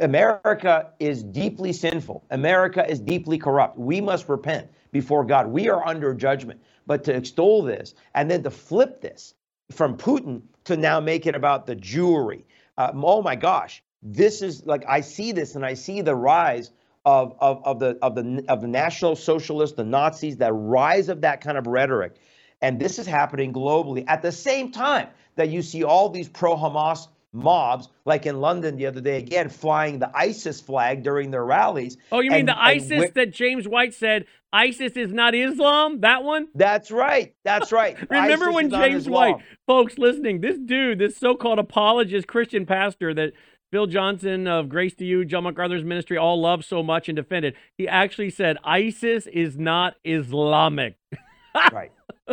America is deeply sinful. America is deeply corrupt. We must repent before God. We are under judgment. But to extol this and then to flip this from Putin to now make it about the Jewry. Uh, oh my gosh, this is like I see this and I see the rise of, of, of the of the of the National Socialists, the Nazis, that rise of that kind of rhetoric. And this is happening globally at the same time that you see all these pro-Hamas mobs, like in London the other day, again, flying the ISIS flag during their rallies.
Oh, you mean
And-
the ISIS
wi-
that James White said ISIS is not Islam? That one?
That's right. That's right.
Remember
ISIS
when James White, folks listening, this dude, this so-called apologist Christian pastor that Phil Johnson of Grace to You, John MacArthur's ministry all love so much and defended, he actually said ISIS is not Islamic.
right.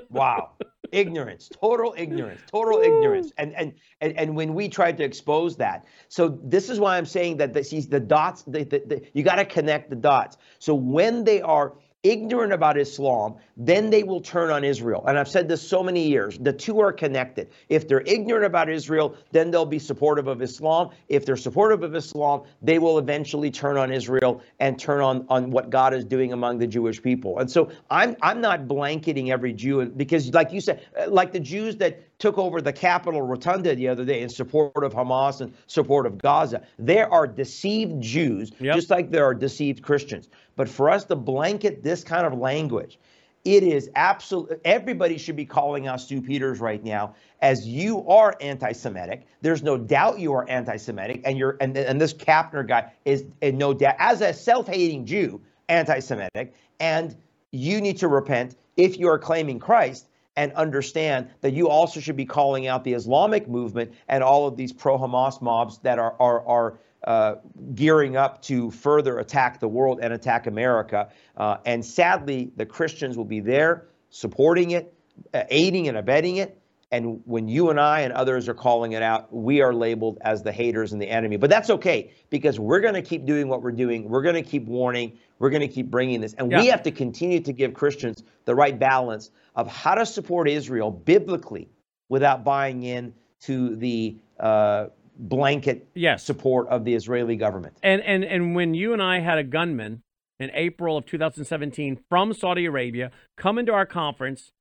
Wow. Ignorance. Total ignorance. Total ignorance. And, and and and when we tried to expose that so this is why i'm saying that the, the dots the, the, the, you got to connect the dots. So when they are ignorant about islam then they will turn on israel. And i've said this so many years. The two are connected. If they're ignorant about israel then they'll be supportive of islam. If they're supportive of islam they will eventually turn on israel and turn on on what god is doing among the jewish people. And so i'm i'm not blanketing every jew because like you said like the jews that took over the capitol rotunda the other day in support of hamas and support of gaza there are deceived jews
Yep.
just like there are deceived christians but for us to blanket this kind of language it is absolute. Everybody should be calling out Stu Peters right now, as you are anti-Semitic. There's no doubt you are anti-Semitic, and you're and, and this Kapner guy is no doubt as a self-hating Jew, anti-Semitic, and you need to repent if you are claiming Christ and understand that you also should be calling out the Islamic movement and all of these pro-Hamas mobs that are are are uh, gearing up to further attack the world and attack America. Uh, and sadly, the Christians will be there supporting it, uh, aiding and abetting it. And when you and I and others are calling it out, we are labeled as the haters and the enemy. But that's okay because we're going to keep doing what we're doing. We're going to keep warning. We're going to keep bringing this. And we have to continue to give Christians the right balance of how to support Israel biblically without buying in to the uh, blanket
Yes.
support of the Israeli government.
And and and when you and I had a gunman in April of 2017 from Saudi Arabia come into our conference,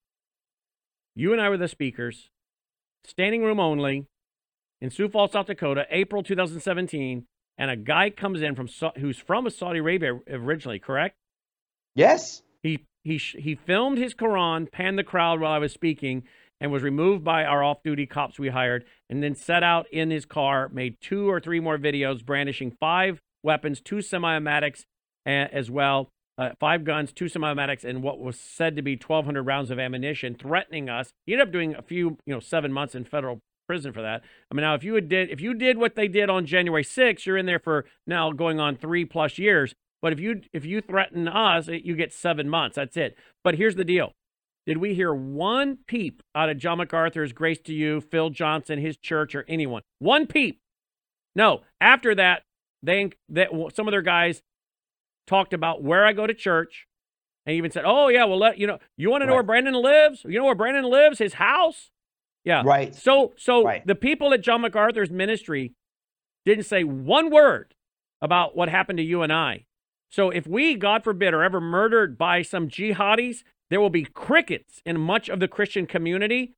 you and I were the speakers, standing room only, in Sioux Falls, South Dakota, April 2017, and a guy comes in from who's from Saudi Arabia originally, correct?
Yes.
He he he filmed his Quran, panned the crowd while I was speaking, and was removed by our off-duty cops we hired, and then set out in his car, made two or three more videos brandishing five weapons, two semi-automatics as well, uh, five guns, two semi-automatics, and what was said to be 1,200 rounds of ammunition, threatening us. He ended up doing a few, you know, seven months in federal prison for that. I mean, now if you had did if you did what they did on January 6th, you're in there for now going on three plus years. But if you if you threaten us, you get seven months. That's it. But here's the deal: Did we hear one peep out of John MacArthur's Grace to You, Phil Johnson, his church, or anyone? One peep. No. After that, they that some of their guys talked about where I go to church, and even said, "Oh yeah, well let you know. You want to know
Right.
where Brannon lives? You know where Brannon lives? His house." Yeah.
Right.
So so
Right.
the people at John MacArthur's ministry didn't say one word about what happened to you and I. So if we, God forbid, are ever murdered by some jihadis, there will be crickets in much of the Christian community.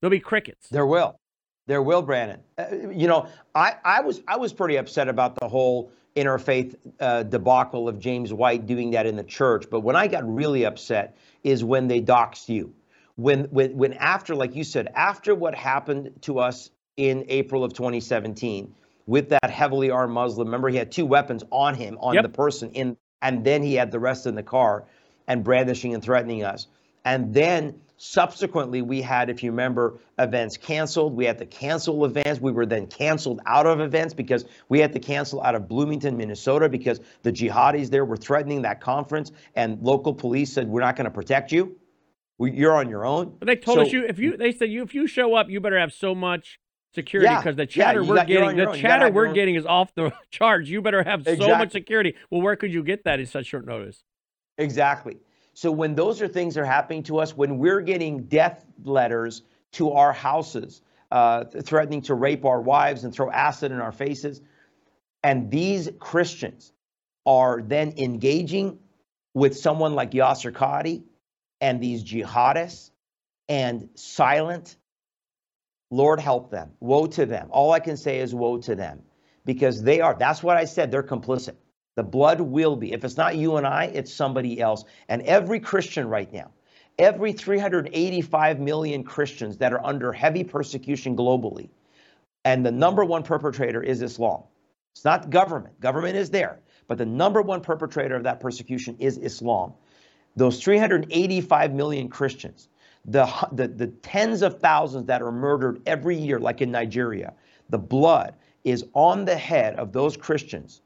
There'll be crickets.
There will. There will, Brannon. Uh, you know, I, I was I was pretty upset about the whole interfaith uh, debacle of James White doing that in the church. But when I got really upset is when they doxed you. When when when after, like you said, after what happened to us in April of 2017 with that heavily armed Muslim. Remember, he had two weapons on him, on
Yep.
the person in, and then he had the rest in the car and brandishing and threatening us. And then subsequently, we had, if you remember, events canceled. We had to cancel events. We were then canceled out of events because we had to cancel out of Bloomington, Minnesota, because the jihadis there were threatening that conference, and local police said, We're not going to protect you. You're on your own.
But they told
So-
us you if you they said you if you show up, you better have so much security
Yeah,
because the chatter
you
we're
got-
getting the
own. You gotta
chatter we're getting is off the charts. You better have so much security. Well, where could you get that in such short notice?
Exactly. So when those are things that are happening to us, when we're getting death letters to our houses uh, threatening to rape our wives and throw acid in our faces. And these Christians are then engaging with someone like Yasir Qadhi and these jihadists and silent. Lord help them. Woe to them. All I can say is woe to them because they are, that's what I said, they're complicit. The blood will be. If it's not you and I, it's somebody else. And every Christian right now, every 385 million Christians that are under heavy persecution globally, and the number one perpetrator is Islam. It's not government. Government is there, but the number one perpetrator of that persecution is Islam. Those 385 million Christians, the, the, the tens of thousands that are murdered every year, like in Nigeria, the blood is on the head of those Christians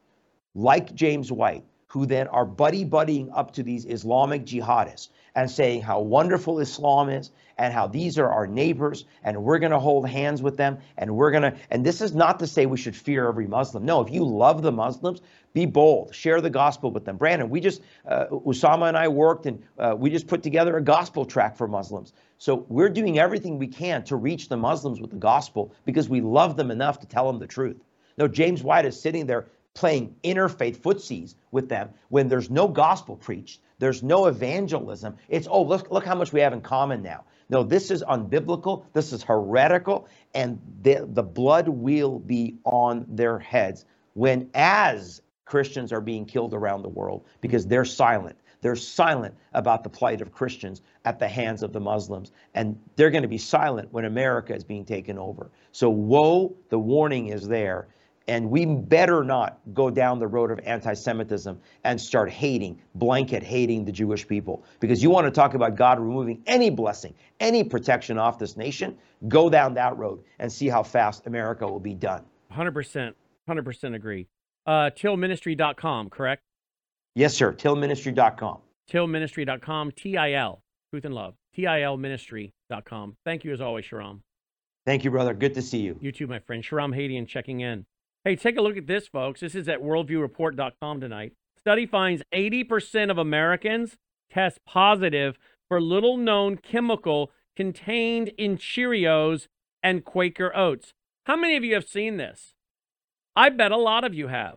like James White, who then are buddy buddying up to these Islamic jihadists and saying how wonderful Islam is and how these are our neighbors and we're going to hold hands with them and we're going to and this is not to say we should fear every Muslim. No, if you love the Muslims, be bold, share the gospel with them. Brannon, we just uh, Usama and I worked and uh, we just put together a gospel track for Muslims. So we're doing everything we can to reach the Muslims with the gospel because we love them enough to tell them the truth. No, James White is sitting there playing interfaith footsies with them when there's no gospel preached, there's no evangelism. It's, oh, look, look how much we have in common now. No, this is unbiblical, this is heretical, and the, the blood will be on their heads when, as Christians are being killed around the world, because they're silent. They're silent about the plight of Christians at the hands of the Muslims. And they're going to be silent when America is being taken over. So, woe, the warning is there. And we better not go down the road of anti Semitism and start hating, blanket hating the Jewish people. Because you want to talk about God removing any blessing, any protection off this nation, go down that road and see how fast America will be done.
100%. 100% agree. Uh, tillministry.com, correct?
Yes, sir. Tillministry.com.
Tillministry.com, T I L, truth and love. T I L ministry.com. Thank you as always, Shahram.
Thank you, brother. Good to see you.
You too, my friend. Shahram Hadian checking in. Hey, take a look at this, folks. This is at worldviewreport.com tonight. Study finds 80% of Americans test positive for little known chemical contained in Cheerios and Quaker Oats. How many of you have seen this? I bet a lot of you have.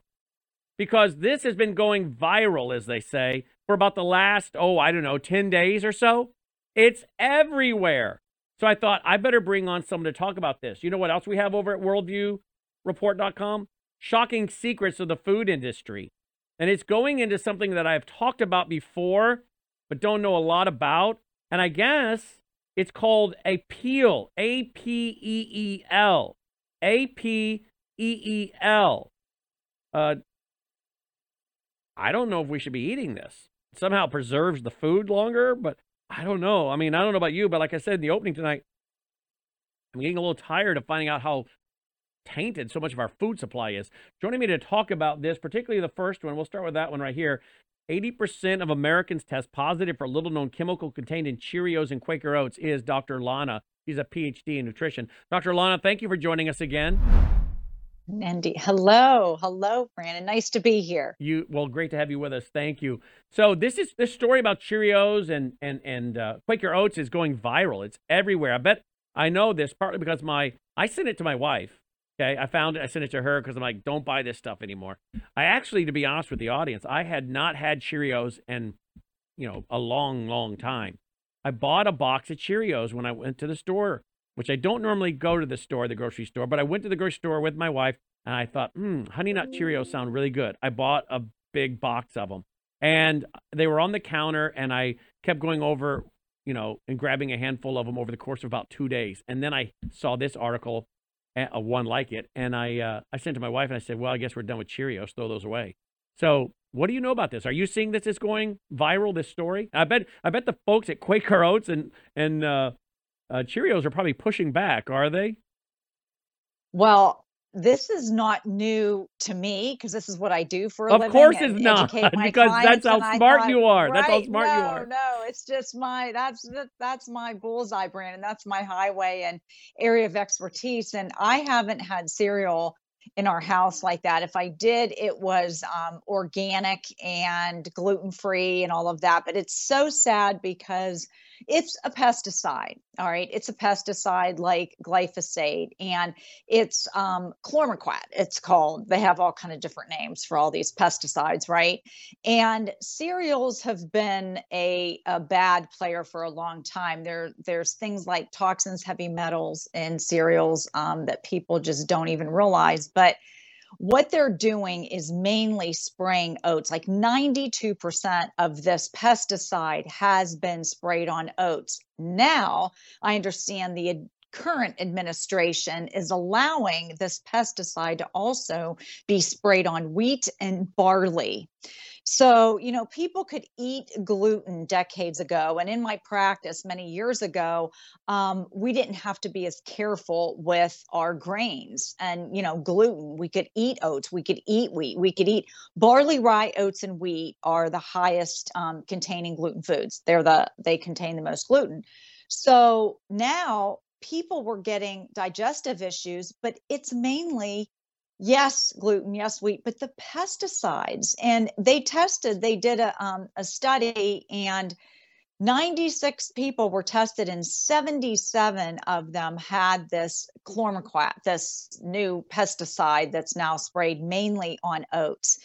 Because this has been going viral, as they say, for about the last, oh, I don't know, 10 days or so. It's everywhere. So I thought I better bring on someone to talk about this. You know what else we have over at Worldview? report.com shocking secrets of the food industry. And it's going into something that I've talked about before, but don't know a lot about. And I guess it's called a peel, A P E E L. A P E E L. Uh, I don't know if we should be eating this. It somehow preserves the food longer, but I don't know. I mean, I don't know about you, but like I said in the opening tonight, I'm getting a little tired of finding out how tainted so much of our food supply is. Joining me to talk about this, particularly the first one, we'll start with that one right here. 80% of Americans test positive for little known chemical contained in Cheerios and Quaker Oats is Dr. Lana. He's a PhD in nutrition. Dr. Lana, thank you for joining us again.
Andy, hello, hello, Brannon. Nice to be here.
You well, great to have you with us. Thank you. So this is this story about Cheerios and and and uh, Quaker Oats is going viral. It's everywhere. I bet I know this partly because my I sent it to my wife Okay, I found it. I sent it to her because I'm like, don't buy this stuff anymore. I actually, to be honest with the audience, I had not had Cheerios in, you know, a long, long time. I bought a box of Cheerios when I went to the store, which I don't normally go to the store, the grocery store, but I went to the grocery store with my wife and I thought, hmm, Honey Nut Cheerios sound really good. I bought a big box of them and they were on the counter and I kept going over, you know, and grabbing a handful of them over the course of about two days. And then I saw this article a one like it, and I uh, I sent to my wife and I said, well, I guess we're done with Cheerios. Throw those away. So, what do you know about this? Are you seeing this is going viral? This story? I bet I bet the folks at Quaker Oats and and uh, uh, Cheerios are probably pushing back. Are they?
Well, this is not new to me because this is what I do for
a
of living.
Of course, it's not because that's how smart
thought,
you are.
Right,
that's how smart
no,
you are.
No, it's just my that's that's my bullseye, brand and That's my highway and area of expertise. And I haven't had cereal in our house like that. If I did, it was um, organic and gluten free and all of that. But it's so sad because it's a pesticide. All right. It's a pesticide like glyphosate and it's um, chlormequat. It's called, they have all kind of different names for all these pesticides, right? And cereals have been a, a bad player for a long time. There, there's things like toxins, heavy metals in cereals um, that people just don't even realize. But what they're doing is mainly spraying oats. Like 92% of this pesticide has been sprayed on oats. Now, I understand the current administration is allowing this pesticide to also be sprayed on wheat and barley. So, you know, people could eat gluten decades ago. And in my practice many years ago, um, we didn't have to be as careful with our grains and, you know, gluten. We could eat oats, we could eat wheat, we could eat barley, rye, oats, and wheat are the highest um, containing gluten foods. They're the, they contain the most gluten. So now people were getting digestive issues, but it's mainly yes gluten yes wheat but the pesticides and they tested they did a, um, a study and 96 people were tested and 77 of them had this chlormequat this new pesticide that's now sprayed mainly on oats.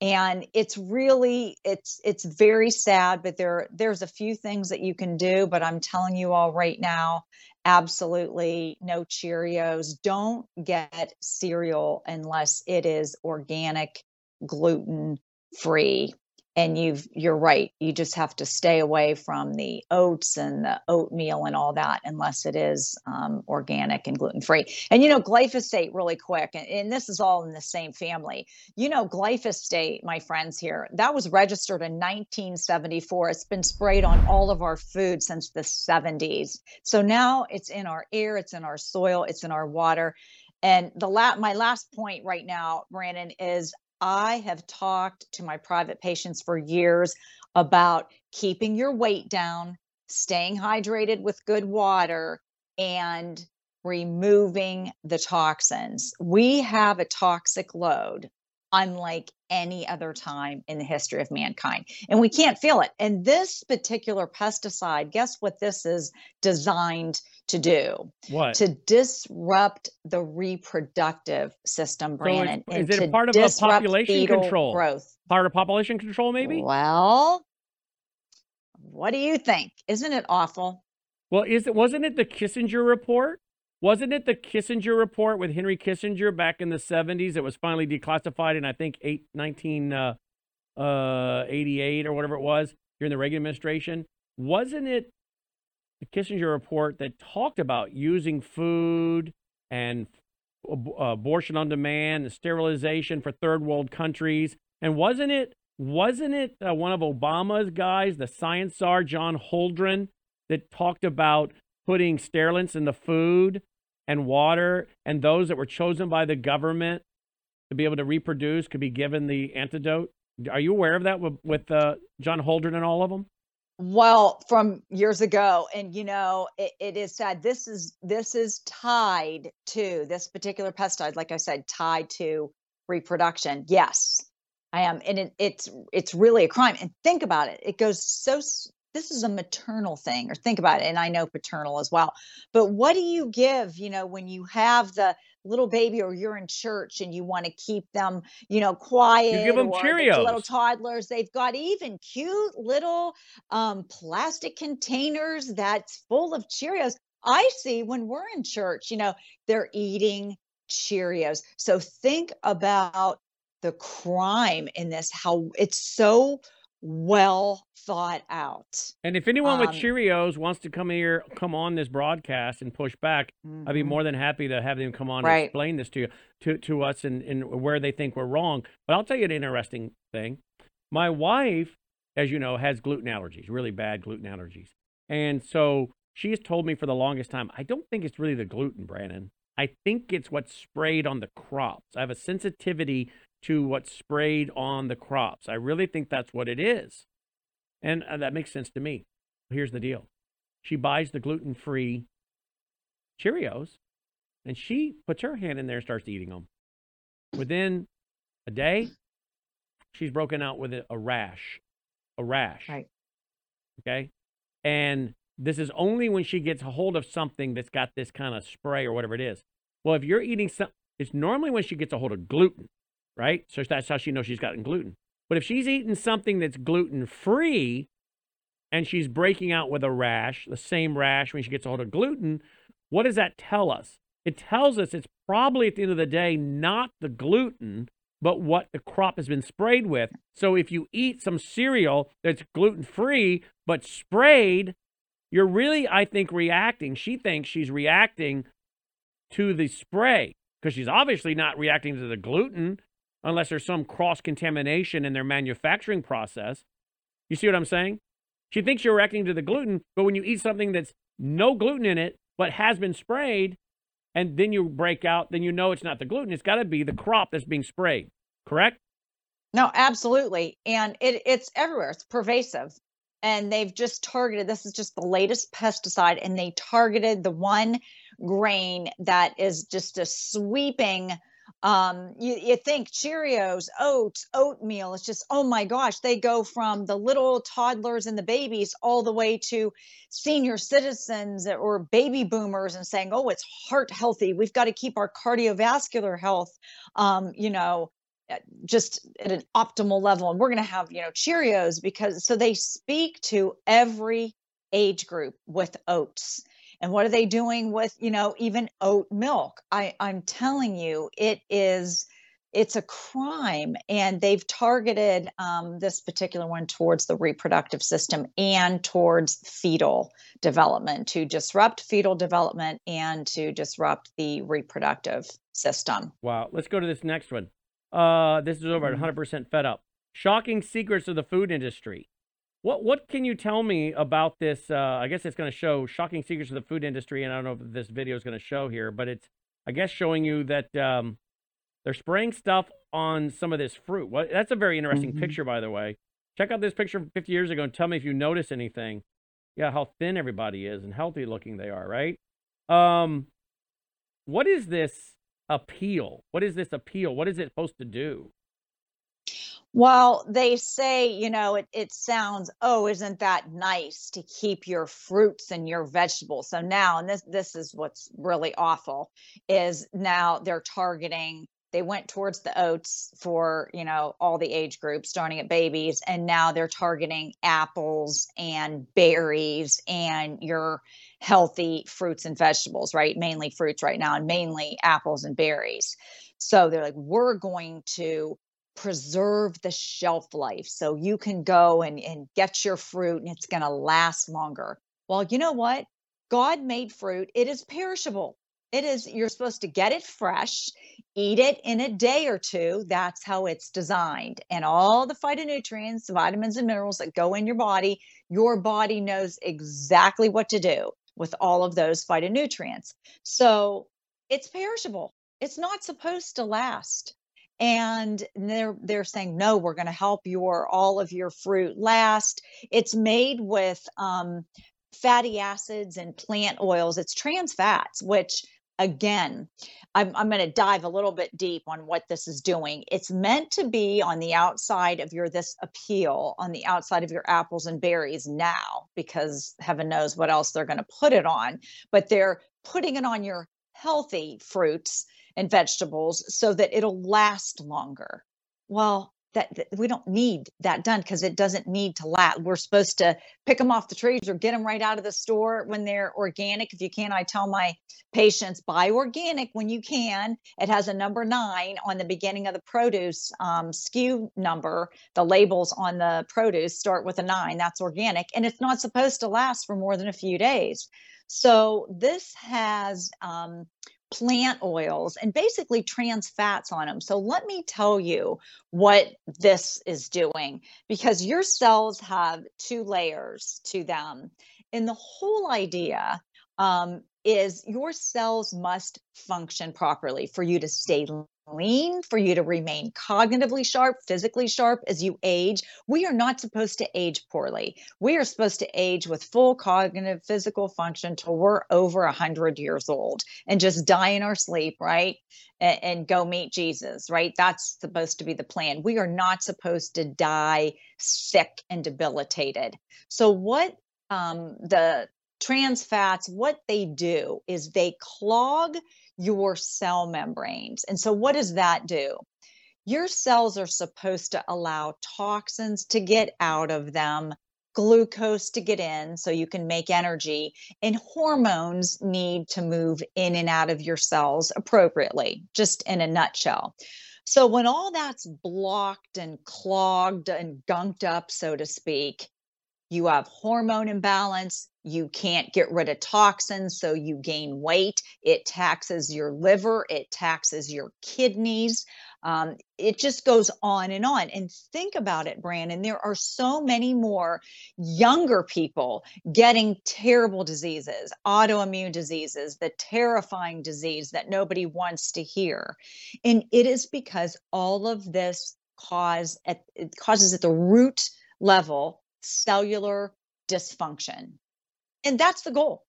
And it's really it's it's very sad but there there's a few things that you can do but i'm telling you all right now absolutely no Cheerios. Don't get cereal unless it is organic, gluten free and you've you're right you just have to stay away from the oats and the oatmeal and all that unless it is um, organic and gluten free and you know glyphosate really quick and, and, this is all in the same family. You know glyphosate my friends here that was registered in 1974 it's been sprayed on all of our food since the 70s so now it's in our air it's in our soil it's in our water. And the la- my last point right now, Brannon, is I have talked to my private patients for years about keeping your weight down, staying hydrated with good water, and removing the toxins. We have a toxic load unlike any other time in the history of mankind. And we can't feel it. And this particular pesticide, guess what this is designed to do?
What?
To disrupt the reproductive system, Brannon.
So is, is it part of a population control?
Growth.
Part of population control, maybe?
Well, what do you think? Isn't it awful?
Well, is it wasn't it the Kissinger report? Wasn't it the Kissinger report with Henry Kissinger back in the 70s that was finally declassified in, I think, eight, 1988 uh, uh, or whatever it was during the Reagan administration? Wasn't it the Kissinger report that talked about using food and abortion on demand and sterilization for third world countries? And wasn't it wasn't it uh, one of Obama's guys, the science czar John Holdren, that talked about putting sterilants in the food and water, and those that were chosen by the government to be able to reproduce could be given the antidote. Are you aware of that with, with uh, John Holdren and all of them?
Well, from years ago, and you know, it, it is sad. This is this is tied to this particular pesticide. Like I said, tied to reproduction. Yes, I am, and it, it's it's really a crime. And think about it; it goes so this is a maternal thing or think about it and i know paternal as well but what do you give you know when you have the little baby or you're in church and you want to keep them you know quiet
you give them cheerios
little toddlers they've got even cute little um, plastic containers that's full of cheerios. I see when we're in church you know they're eating cheerios. So think about the crime in this how it's so well thought out.
And if anyone um, with Cheerios wants to come here, come on this broadcast and push back, mm-hmm. I'd be mm-hmm. more than happy to have them come on right. and explain this to you, to, to us and, and where they think we're wrong. But I'll tell you an interesting thing. My wife, as you know, has gluten allergies, really bad gluten allergies. And so she has told me for the longest time, I don't think it's really the gluten, Brannon. I think it's what's sprayed on the crops. I have a sensitivity to what's sprayed on the crops. I really think that's what it is. And uh, that makes sense to me. Here's the deal she buys the gluten free Cheerios and she puts her hand in there and starts eating them. Within a day, she's broken out with a rash. A rash.
Right.
Okay. And this is only when she gets a hold of something that's got this kind of spray or whatever it is. Well, if you're eating some, it's normally when she gets a hold of gluten, right? So that's how she knows she's gotten gluten. But if she's eating something that's gluten free and she's breaking out with a rash, the same rash when she gets a hold of gluten, what does that tell us? It tells us it's probably at the end of the day not the gluten, but what the crop has been sprayed with. So if you eat some cereal that's gluten free but sprayed, you're really, I think, reacting. She thinks she's reacting to the spray because she's obviously not reacting to the gluten unless there's some cross contamination in their manufacturing process. You see what I'm saying? She thinks you're reacting to the gluten, but when you eat something that's no gluten in it, but has been sprayed, and then you break out, then you know it's not the gluten. It's got to be the crop that's being sprayed, correct?
No, absolutely. And it, it's everywhere, it's pervasive. And they've just targeted this is just the latest pesticide, and they targeted the one grain that is just a sweeping um you, you think cheerios oats oatmeal it's just oh my gosh they go from the little toddlers and the babies all the way to senior citizens or baby boomers and saying oh it's heart healthy. We've got to keep our cardiovascular health um you know just at an optimal level. And we're going to have you know cheerios because so they speak to every age group with oats and what are they doing with you know even oat milk? I i'm telling you it is it's a crime. And they've targeted um, this particular one towards the reproductive system and towards fetal development to disrupt fetal development and to disrupt the reproductive system.
Wow. Let's go to this next one. Uh, this is over at 100% mm-hmm. fed up. Shocking secrets of the food industry what what can you tell me about this? Uh, I guess it's going to show shocking secrets of the food industry, and I don't know if this video is going to show here, but it's I guess showing you that um, they're spraying stuff on some of this fruit. What that's a very interesting mm-hmm. picture, by the way. Check out this picture from 50 years ago and tell me if you notice anything. Yeah, how thin everybody is and healthy looking they are, right? Um, what is this Apeel? What is this Apeel? What is it supposed to do?
Well, they say, you know, it, it sounds, oh, isn't that nice to keep your fruits and your vegetables? So now, and this this is what's really awful, is now they're targeting, they went towards the oats for, you know, all the age groups, starting at babies, and now they're targeting apples and berries and your healthy fruits and vegetables, right? Mainly fruits right now, and mainly apples and berries. So they're like, we're going to preserve the shelf life so you can go and, and get your fruit and it's going to last longer. Well, you know what? God made fruit, it is perishable. It is, you're supposed to get it fresh, eat it in a day or two. That's how it's designed. And all the phytonutrients, vitamins, and minerals that go in your body, your body knows exactly what to do with all of those phytonutrients. So it's perishable. It's not supposed to last and they're they're saying no we're going to help your all of your fruit last. It's made with um, fatty acids and plant oils. It's trans fats which again i'm, I'm going to dive a little bit deep on what this is doing. It's meant to be on the outside of your this Apeel on the outside of your apples and berries now because heaven knows what else they're going to put it on. But they're putting it on your healthy fruits and vegetables so that it'll last longer. Well, that, that we don't need that done because it doesn't need to last. We're supposed to pick them off the trees or get them right out of the store when they're organic. If you can, I tell my patients buy organic when you can. It has a number nine on the beginning of the produce um, SKU number. The labels on the produce start with a nine. That's organic, and it's not supposed to last for more than a few days. So this has um, plant oils and basically trans fats on them. So let me tell you what this is doing because your cells have two layers to them. And the whole idea um, is your cells must function properly for you to stay lean, for you to remain cognitively sharp, physically sharp as you age. We are not supposed to age poorly. We are supposed to age with full cognitive physical function till we're over 100 years old and just die in our sleep, right? And, and go meet Jesus, right? That's supposed to be the plan. We are not supposed to die sick and debilitated. So, what um, the trans fats, what they do is they clog your cell membranes. And so, what does that do? Your cells are supposed to allow toxins to get out of them, glucose to get in so you can make energy, and hormones need to move in and out of your cells appropriately, just in a nutshell. So, when all that's blocked and clogged and gunked up, so to speak, you have hormone imbalance, you can't get rid of toxins, so you gain weight. It taxes your liver, it taxes your kidneys. Um, it just goes on and on. And think about it, Brannon. There are so many more younger people getting terrible diseases, autoimmune diseases, the terrifying disease that nobody wants to hear. And it is because all of this cause at, it causes at the root level cellular dysfunction. And that's the goal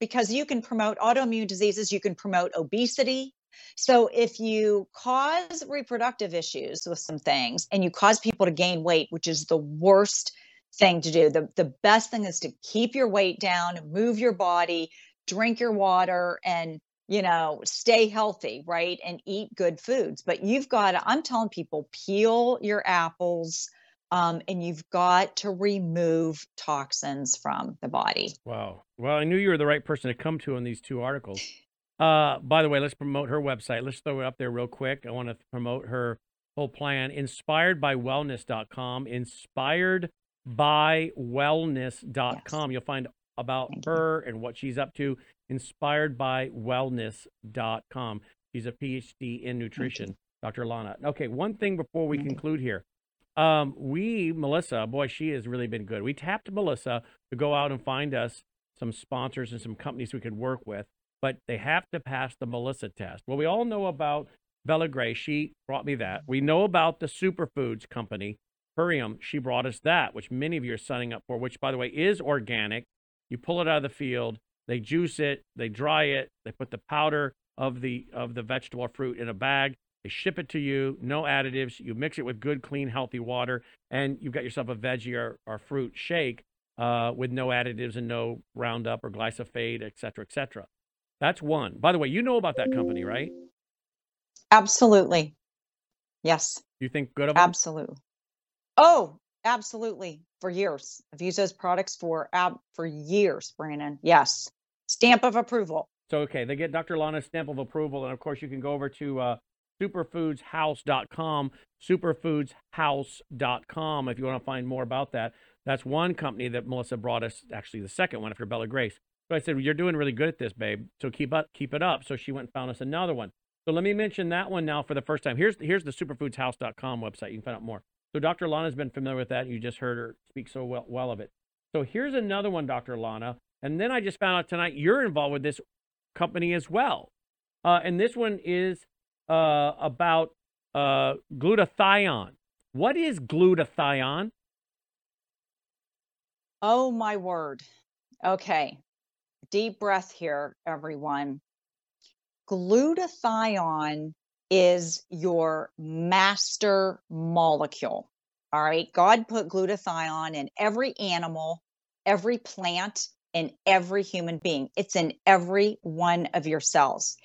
because you can promote autoimmune diseases, you can promote obesity. So if you cause reproductive issues with some things and you cause people to gain weight, which is the worst thing to do, the, the best thing is to keep your weight down, move your body, drink your water, and you know, stay healthy, right? And eat good foods. But you've got to, I'm telling people, peel your apples, um, and you've got to remove toxins from the body.
Wow. Well, I knew you were the right person to come to on these two articles. Uh, by the way, let's promote her website. Let's throw it up there real quick. I want to promote her whole plan. Inspiredbywellness.com. Inspiredbywellness.com. You'll find about her and what she's up to. Inspiredbywellness.com. She's a PhD in nutrition, Dr. Lana. Okay, one thing before we conclude here. Um, we, Melissa, boy, she has really been good. We tapped Melissa to go out and find us some sponsors and some companies we could work with, but they have to pass the Melissa test. Well, we all know about Bella Gray. She brought me that. We know about the Superfoods company, Purium. She brought us that, which many of you are signing up for, which, by the way, is organic. You pull it out of the field, they juice it, they dry it, they put the powder of the of the vegetable or fruit in a bag, they ship it to you, no additives. You mix it with good, clean, healthy water, and you've got yourself a veggie or, or fruit shake uh, with no additives and no Roundup or glyphosate, et cetera, et cetera. That's one. By the way, you know about that company, right?
Absolutely. Yes.
You think good of them?
Absolutely. Oh, absolutely. For years. I've used those products for ab- for years, Brannon. Yes. Stamp of approval.
So, okay, they get Dr. Lana's stamp of approval. And of course, you can go over to uh, superfoodshouse.com, superfoodshouse.com if you want to find more about that. That's one company that Melissa brought us, actually the second one after Bella Grace. So I said, well, you're doing really good at this, babe. So keep up, keep it up. So she went and found us another one. So let me mention that one now for the first time. Here's here's the superfoodshouse.com website. You can find out more. So Dr. Lana's been familiar with that. You just heard her speak so well, well of it. So here's another one, Dr. Lana. And then I just found out tonight you're involved with this company as well. Uh, and this one is uh, about uh, glutathione. What is glutathione?
Oh my word. Okay. Deep breath here, everyone. Glutathione is your master molecule. All right. God put glutathione in every animal, every plant, in every human being. It's in every one of your cells.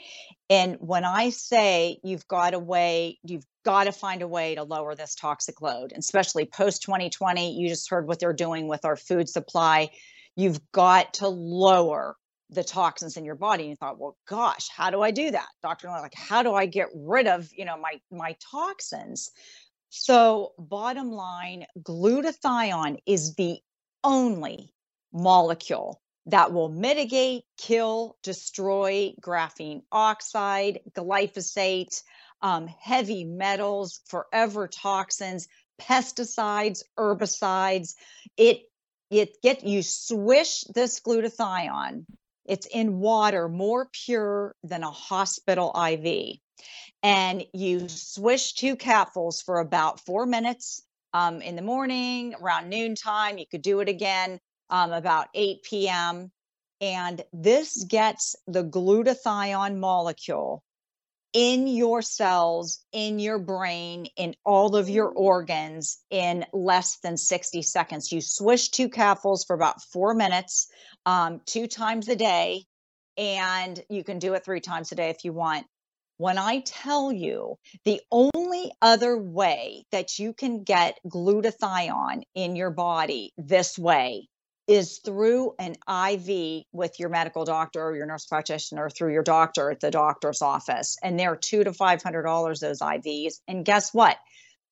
And when I say you've got a way, you've got to find a way to lower this toxic load, especially post 2020. You just heard what they're doing with our food supply. You've got to lower the toxins in your body. And you thought, well, gosh, how do I do that? Doctor, like, how do I get rid of, you know, my my toxins? So bottom line, glutathione is the only molecule that will mitigate, kill, destroy graphene oxide, glyphosate, um, heavy metals, forever toxins, pesticides, herbicides. It it get you swish this glutathione. It's in water more pure than a hospital IV. And you swish two capfuls for about four minutes um, in the morning, around noontime. You could do it again um, about 8 p.m. And this gets the glutathione molecule in your cells, in your brain, in all of your organs in less than 60 seconds. You swish two capfuls for about four minutes, um, two times a day, and you can do it three times a day if you want. When I tell you the only other way that you can get glutathione in your body this way is through an IV with your medical doctor or your nurse practitioner through your doctor at the doctor's office. And they're two to five hundred dollars those IVs. And guess what?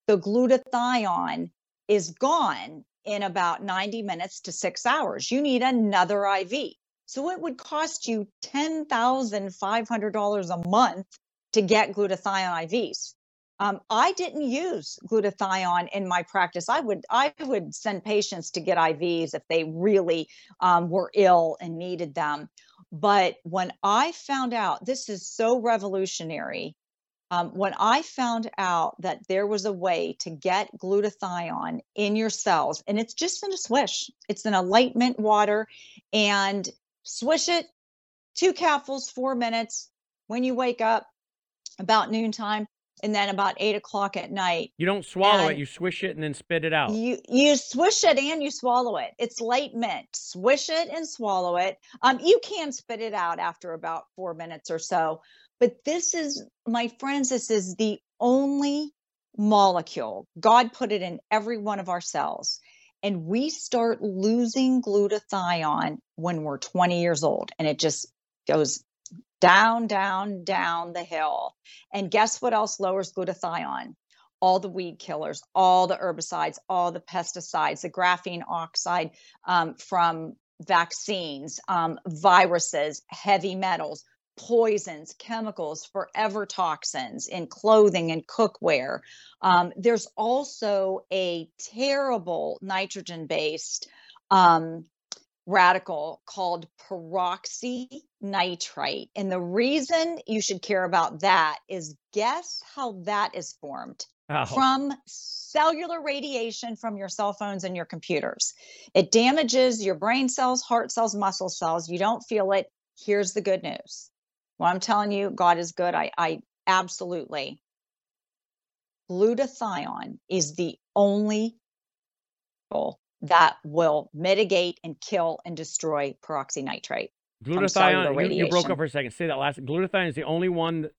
The glutathione is gone in about 90 minutes to six hours. You need another IV. So it would cost you $10,500 a month to get glutathione IVs. Um, I didn't use glutathione in my practice. I would I would send patients to get IVs if they really um, were ill and needed them. But when I found out this is so revolutionary, um, when I found out that there was a way to get glutathione in your cells, and it's just in a swish, it's in a light mint water, and swish it two capfuls, four minutes when you wake up about noontime and then about eight o'clock at night.
You don't swallow
And
it, you swish it and then spit it out.
You you swish it and you swallow it. It's light mint. Swish it and swallow it. Um, you can spit it out after about four minutes or so. But this is, my friends, this is the only molecule. God put it in every one of our cells. And we start losing glutathione when we're 20 years old. And it just goes down, down, down the hill. And guess what else lowers glutathione? All the weed killers, all the herbicides, all the pesticides, the graphene oxide um, from vaccines, um, viruses, heavy metals, poisons, chemicals, forever toxins in clothing and cookware. Um, there's also a terrible nitrogen based um, radical called peroxynitrite. And the reason you should care about that is guess how that is formed?
Oh.
From cellular radiation from your cell phones and your computers. It damages your brain cells, heart cells, muscle cells. You don't feel it. Here's the good news. Well, I'm telling you, God is good. I, I absolutely. Glutathione is the only that will mitigate and kill and destroy peroxynitrite.
Glutathione, you, you broke up for a second. Say that last. Glutathione is the only one. That,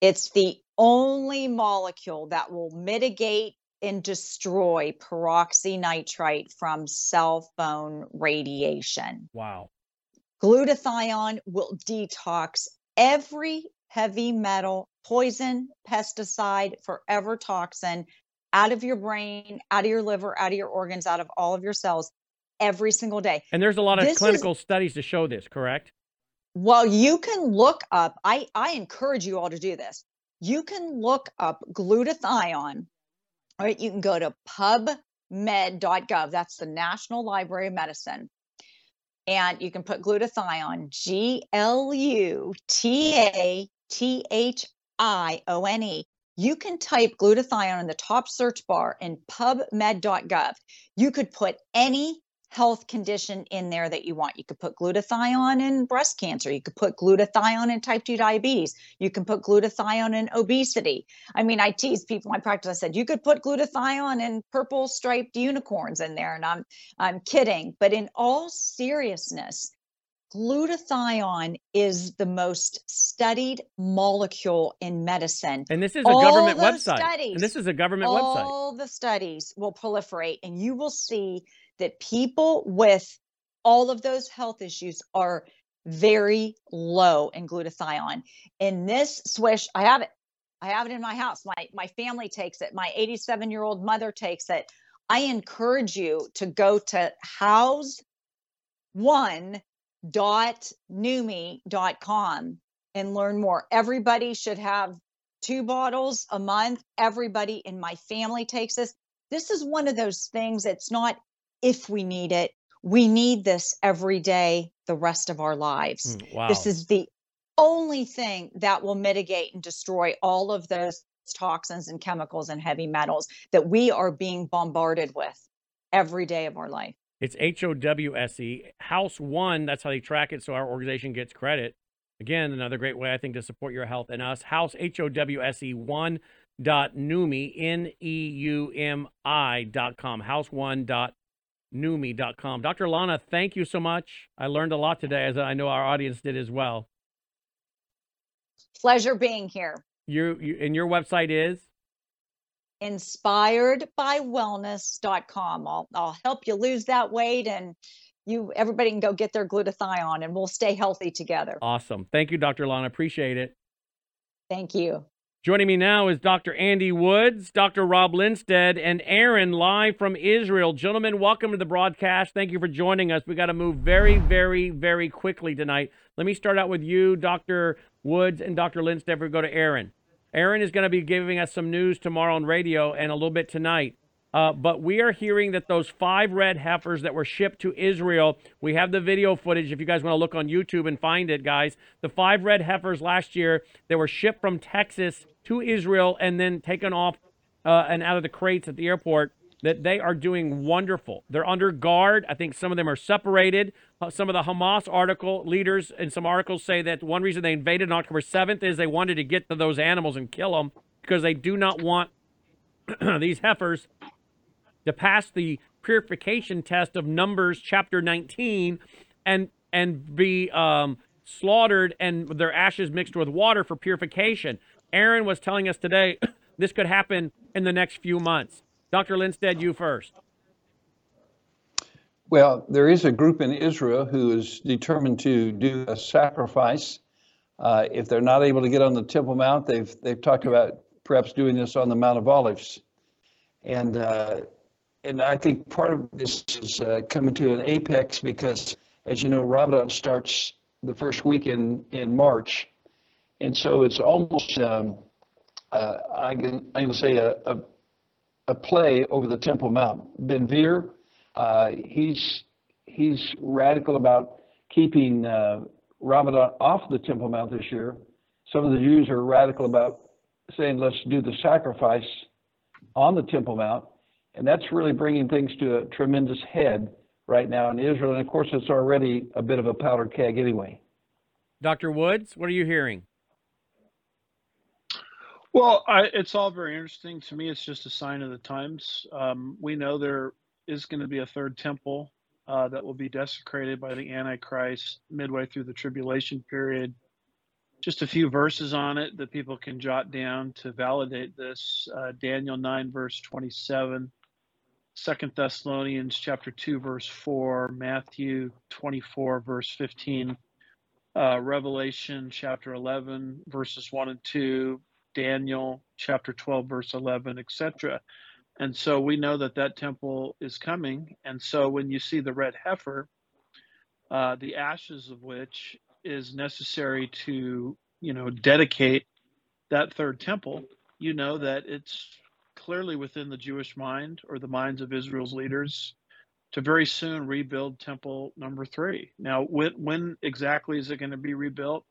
It's the only molecule that will mitigate and destroy peroxynitrite from cell phone radiation.
wow.
Glutathione will detox every heavy metal, poison, pesticide, forever toxin out of your brain, out of your liver, out of your organs, out of all of your cells every single day.
And there's a lot of
This is-
clinical studies to show this, correct?
Well, you can look up, I, I encourage you all to do this. You can look up glutathione. right? you can go to pubmed.gov. That's the National Library of Medicine. And you can put glutathione, G L U T A T H I O N E. You can type glutathione in the top search bar in pubmed.gov. You could put any health condition in there that you want. You could put glutathione in breast cancer. You could put glutathione in type 2 diabetes. You can put glutathione in obesity. I mean, I tease people in my practice. I said, you could put glutathione in purple striped unicorns in there. And I'm, I'm kidding. But in all seriousness, glutathione is the most studied molecule in medicine.
And this is a
All
government website.
studies,
and this is a government website.
all the studies will proliferate and you will see that people with all of those health issues are very low in glutathione in this swish i have it i have it in my house my my family takes it my 87 year old mother takes it i encourage you to go to house one dot dot com and learn more. Everybody should have two bottles a month. Everybody in my family takes this. This is one of those things it's not if we need it we need this every day the rest of our lives.
Hmm, wow.
this is the only thing that will mitigate and destroy all of those toxins and chemicals and heavy metals that we are being bombarded with every day of our life
It's H O W S E. Howse One, that's how they track it, so our organization gets credit. Again, another great way, I think, to support your health and us. Howse, H O W S E 1 dot Neumi, N E U M I dot com. Howse 1 dot Neumi dot com. Dr. Lana, thank you so much. I learned a lot today, as I know our audience did as well.
Pleasure being here.
You, you and your website is
inspiredbywellness.com. I'll I'll help you lose that weight and you everybody can go get their glutathione and we'll stay healthy together.
Awesome. Thank you, Dr. Lana. Appreciate it.
Thank you.
Joining me now is Dr. Andy Woods, Dr. Rob Lindsted, and Aaron live from Israel. Gentlemen, welcome to the broadcast. Thank you for joining us. We got to move very, very, very quickly tonight. Let me start out with you, Dr. Woods and Dr. Lindsted. We go to Aaron. Aaron is going to be giving us some news tomorrow on radio and a little bit tonight. Uh, but we are hearing that those five red heifers that were shipped to Israel, we have the video footage if you guys want to look on YouTube and find it, guys. The five red heifers last year, they were shipped from Texas to Israel and then taken off uh, and out of the crates at the airport. That they are doing wonderful. They're under guard. I think some of them are separated. Uh, some of the Hamas article leaders and some articles say that one reason they invaded on October 7th is they wanted to get to those animals and kill them because they do not want these heifers to pass the purification test of Numbers chapter 19 and and be um, slaughtered and their ashes mixed with water for purification. Aaron was telling us today this could happen in the next few months. Dr. Lindsted, you first.
Well, there is a group in Israel who is determined to do a sacrifice. Uh, if they're not able to get on the Temple Mount, they've they've talked about perhaps doing this on the Mount of Olives, and uh, and I think part of this is uh, coming to an apex because, as you know, Ramadan starts the first week in, in March. And so it's almost, um, uh, I, can, I can say, a, a, a, play over the Temple Mount. Ben Gvir, uh, he's, he's radical about keeping uh, Ramadan off the Temple Mount this year. Some of the Jews are radical about saying, let's do the sacrifice on the Temple Mount. And that's really bringing things to a tremendous head right now in Israel. And of course, it's already a bit of a powder keg anyway.
Dr. Woods, what are you hearing?
Well, I, it's all very interesting. To me, it's just a sign of the times. Um, we know there is going to be a third temple uh, that will be desecrated by the Antichrist midway through the tribulation period just a few verses on it that people can jot down to validate this. Uh, Daniel 9, verse 27, Second Thessalonians chapter 2, verse 4, Matthew 24, verse 15, uh, Revelation chapter 11, verses 1 and 2, Daniel chapter 12, verse 11, etc. And so we know that that temple is coming. And so when you see the red heifer, uh, the ashes of which is necessary to you know dedicate that third temple you know that it's clearly within the jewish mind or the minds of israel's leaders to very soon rebuild temple number three now when, when exactly is it going to be rebuilt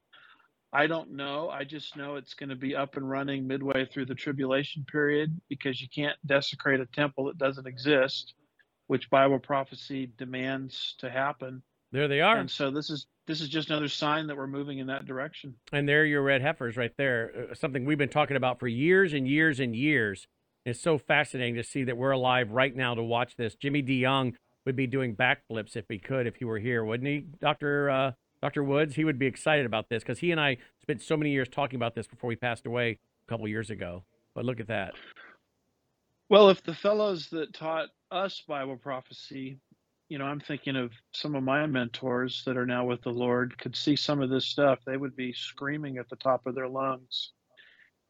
i don't know i just know it's going to be up and running midway through the tribulation period because you can't desecrate a temple that doesn't exist which bible prophecy demands to happen
there they are
and so this is this is just another sign that we're moving in that direction.
And there are your red heifers right there. Uh, something we've been talking about for years and years and years. It's so fascinating to see that we're alive right now to watch this. Jimmy DeYoung would be doing backflips if he could, if he were here, wouldn't he, Doctor uh, Doctor Woods? He would be excited about this because he and I spent so many years talking about this before we passed away a couple years ago. But look at that.
Well, if the fellows that taught us Bible prophecy you know, I'm thinking of some of my mentors that are now with the Lord could see some of this stuff, they would be screaming at the top of their lungs.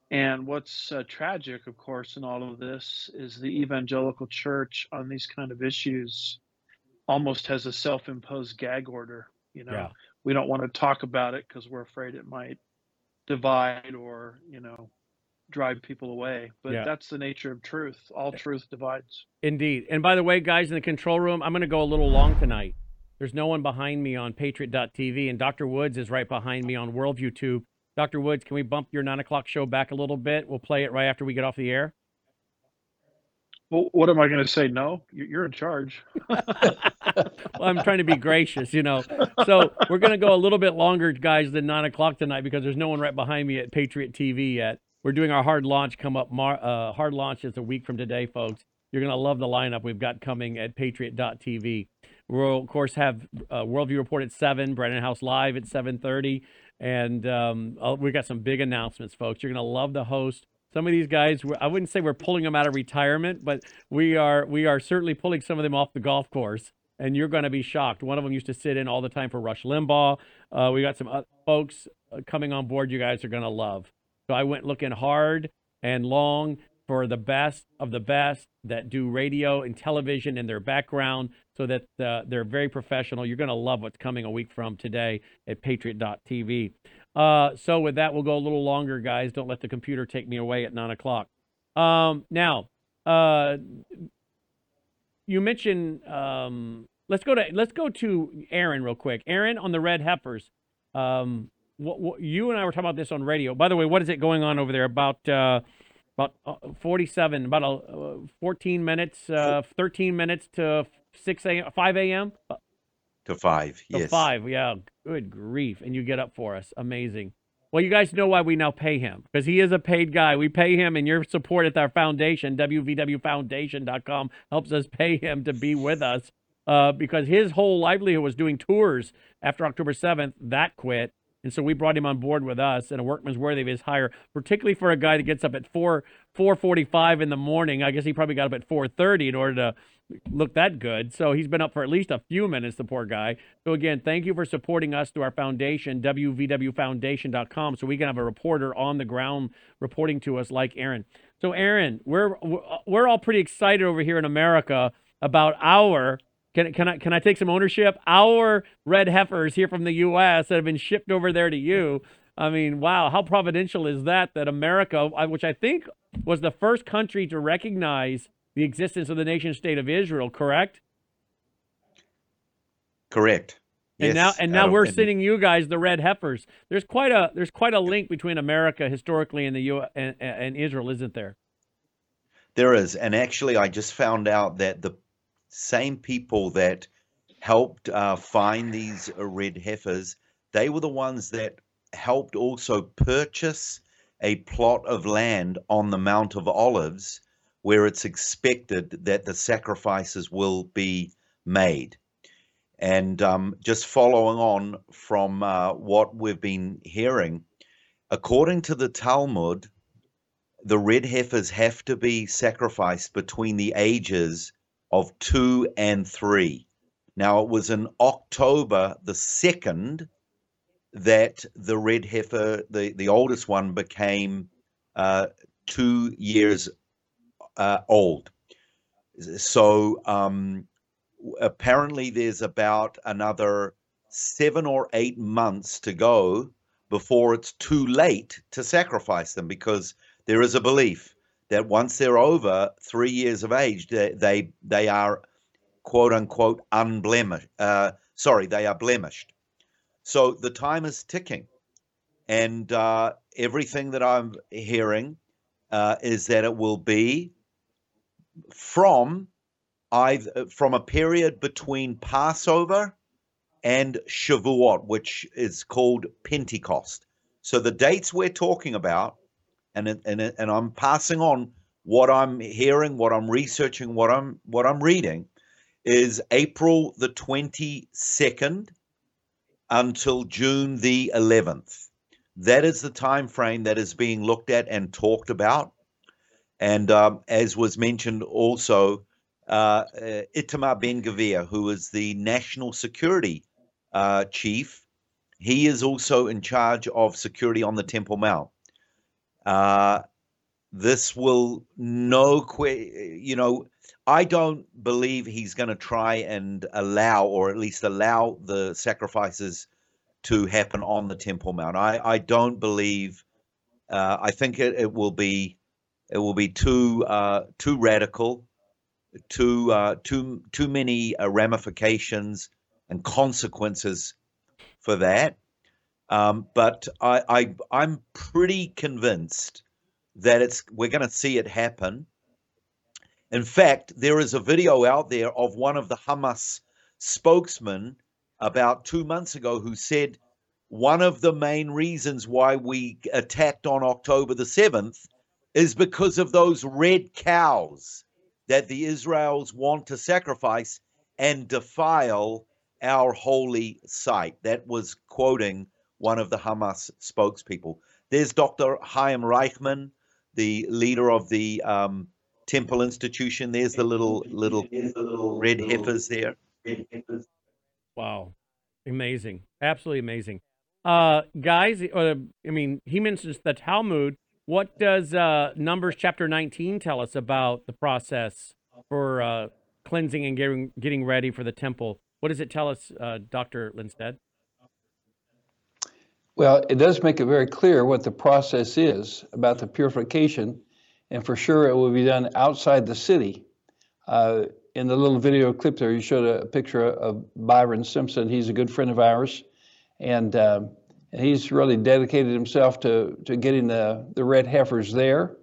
And what's uh, tragic, of course, in all of this is the evangelical church on these kind of issues almost has a self imposed gag order. You know, yeah. We don't want to talk about it because we're afraid it might divide or, you know, drive people away. But yeah. that's the nature of truth. All eh. truth divides.
Indeed. And by the way, guys in the control room, I'm going to go a little long tonight. There's no one behind me on Patriot.tv, and Dr. Woods is right behind me on Worldview Tube. Dr. Woods, can we bump your nine o'clock show back a little bit? We'll play it right after we get off the air.
Well, what am I going to say? No, you're in charge.
well, I'm trying to be gracious, you know. So we're going to go a little bit longer, guys, than nine o'clock tonight because there's no one right behind me at Patriot TV yet. We're doing our hard launch come up. Mar- uh, hard launch is a week from today, folks. You're going to love the lineup we've got coming at Patriot.tv. We'll of course have uh, Worldview Report at seven, Brannon Howse Live at 7:30, and um, uh, we got some big announcements, folks. You're going to love the host. Some of these guys, I wouldn't say we're pulling them out of retirement, but we are we are certainly pulling some of them off the golf course and you're going to be shocked. One of them used to sit in all the time for Rush Limbaugh. Uh, we got some uh, folks uh, coming on board you guys are going to love. So I went looking hard and long for the best of the best that do radio and television in their background so that uh, they're very professional. You're going to love what's coming a week from today at patriot.tv. Uh, so with that, we'll go a little longer, guys. Don't let the computer take me away at 9 o'clock. Um, now, uh, you mentioned um, let's go to let's go to Aaron real quick. Aaron on the red heifers. Um, what, what, you and I were talking about this on radio. By the way, what is it going on over there? About uh, about uh, 47, about uh, 14 minutes, uh, 13 minutes to 6 a.m., 5 a.m.
To five,
to
yes.
five, yeah. Good grief! And you get up for us. Amazing. Well, you guys know why we now pay him because he is a paid guy. We pay him, and your support at our foundation, wvwfoundation.com, helps us pay him to be with us uh, because his whole livelihood was doing tours after October 7th. That quit. And so we brought him on board with us, and a workman's worthy of his hire, particularly for a guy that gets up at four four forty five in the morning. I guess he probably got up at four thirty in order to look that good. So he's been up for at least a few minutes, the poor guy. So again, thank you for supporting us through our foundation, wvwfoundation.com, so we can have a reporter on the ground reporting to us like Aaron. So Aaron, we're we're all pretty excited over here in America about our can, can I can I take some ownership? Our red heifers here from the U.S. that have been shipped over there to you. I mean, wow, how providential is that? That America, uh, which I think was the first country to recognize the existence of the nation state of Israel, correct?
Correct.
And
yes.
now, and now we're sending you guys the red heifers. There's quite a there's quite a link between America historically and the U and, and Israel, isn't there?
There is, and actually, I just found out that the same people that helped uh, find these uh, red heifers, they were the ones that helped also purchase a plot of land on the Mount of Olives where it's expected that the sacrifices will be made. And um, just following on from uh, what we've been hearing, according to the Talmud, the red heifers have to be sacrificed between the ages of two and three. Now, it was in October the 2nd that the red heifer, the, the oldest one, became uh, two years uh, old. So um, apparently, there's about another seven or eight months to go before it's too late to sacrifice them because there is a belief that once they're over three years of age, they they, they are quote unquote unblemished. Uh, sorry, they are blemished. So the time is ticking, and uh, everything that I'm hearing uh, is that it will be from either from a period between Passover and Shavuot, which is called Pentecost. So the dates we're talking about and and and I'm passing on what I'm hearing, what I'm researching, what I'm what I'm reading is April the 22nd until June the 11th. That is the time frame that is being looked at and talked about. And um, as was mentioned also, uh, uh, Itamar Ben Gvir, who is the national security uh, chief, he is also in charge of security on the Temple Mount. Uh, this will no you know i don't believe he's going to try and allow or at least allow the sacrifices to happen on the temple mount i i don't believe uh, i think it, it will be it will be too uh, too radical too uh, too too many uh, ramifications and consequences for that um, but I, I I'm pretty convinced that it's we're going to see it happen. In fact, there is a video out there of one of the Hamas spokesmen about two months ago who said one of the main reasons why we attacked on October the 7th is because of those red cows that the Israels want to sacrifice and defile our holy site. That was quoting one of the Hamas spokespeople. There's Dr. Chaim Richman, the leader of the um, Temple Institution. There's the little little red heifers there.
Wow, amazing, absolutely amazing. Uh, guys, uh, I mean, he mentions the Talmud. What does uh, Numbers chapter 19 tell us about the process for uh, cleansing and getting getting ready for the temple? What does it tell us, uh, Dr. Lindsted?
Well, it does make it very clear what the process is about the purification, and for sure it will be done outside the city. Uh, in the little video clip there, you showed a picture of Byron Stinson. He's a good friend of ours, and, and he's really dedicated himself to, to getting the, the red heifers there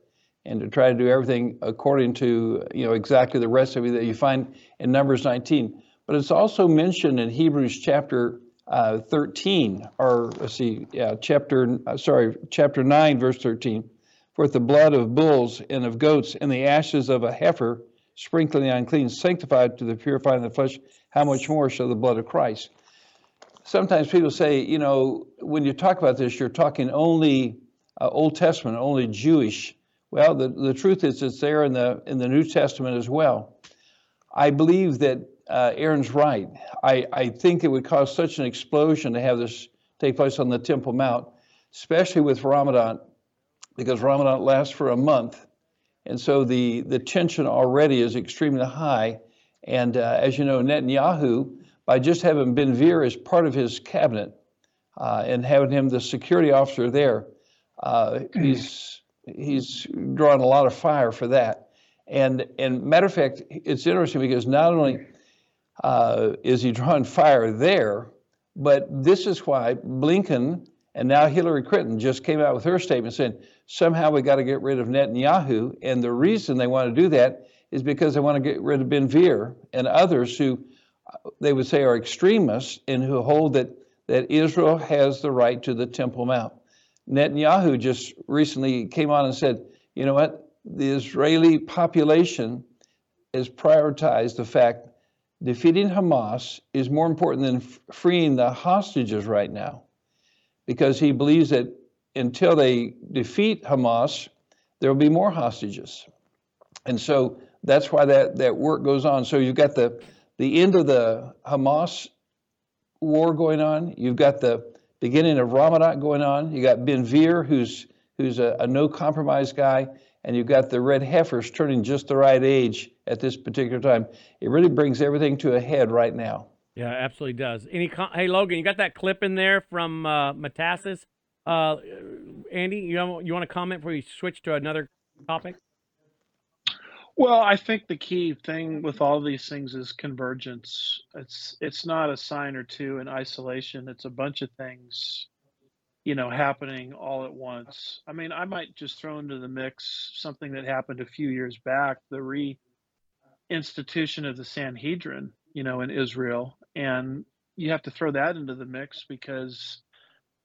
and to try to do everything according to you know exactly the recipe that you find in Numbers 19. But it's also mentioned in Hebrews chapter uh, 13, or let's see, yeah, chapter, uh, sorry, chapter 9, verse 13. For the blood of bulls and of goats and the ashes of a heifer, sprinkling the unclean, sanctified to the purifying of the flesh, how much more shall the blood of Christ? Sometimes people say, you know, when you talk about this, you're talking only uh, Old Testament, only Jewish. Well, the, the truth is it's there in the in the New Testament as well. I believe that uh, Aaron's right. I, I think it would cause such an explosion to have this take place on the Temple Mount, especially with Ramadan, because Ramadan lasts for a month. And so the, the tension already is extremely high. And uh, as you know, Netanyahu, by just having Ben Gvir as part of his cabinet uh, and having him the security officer there, uh, he's, he's drawn a lot of fire for that. And, and matter of fact, it's interesting because not only uh, is he drawing fire there? But this is why Blinken and now Hillary Clinton just came out with her statement saying somehow we got to get rid of Netanyahu. And the reason they want to do that is because they want to get rid of Ben Gvir and others who they would say are extremists and who hold that, that Israel has the right to the Temple Mount. Netanyahu just recently came on and said, you know what? The Israeli population has prioritized the fact defeating Hamas is more important than freeing the hostages right now because he believes that until they defeat Hamas, there will be more hostages. And so that's why that, that work goes on. So you've got the, the end of the Hamas war going on, you've got the beginning of Ramadan going on, you got Ben Gvir, who's, who's a, a no compromise guy, and you've got the red heifers turning just the right age at this particular time. It really brings everything to a head right now.
Yeah, absolutely does. Any hey Logan, you got that clip in there from uh, Metaxas? Uh, Andy, you you want to comment before we switch to another topic?
Well, I think the key thing with all these things is convergence. It's it's not a sign or two in isolation. It's a bunch of things you know, happening all at once. I mean, I might just throw into the mix something that happened a few years back, the re-institution of the Sanhedrin, you know, in Israel. And you have to throw that into the mix because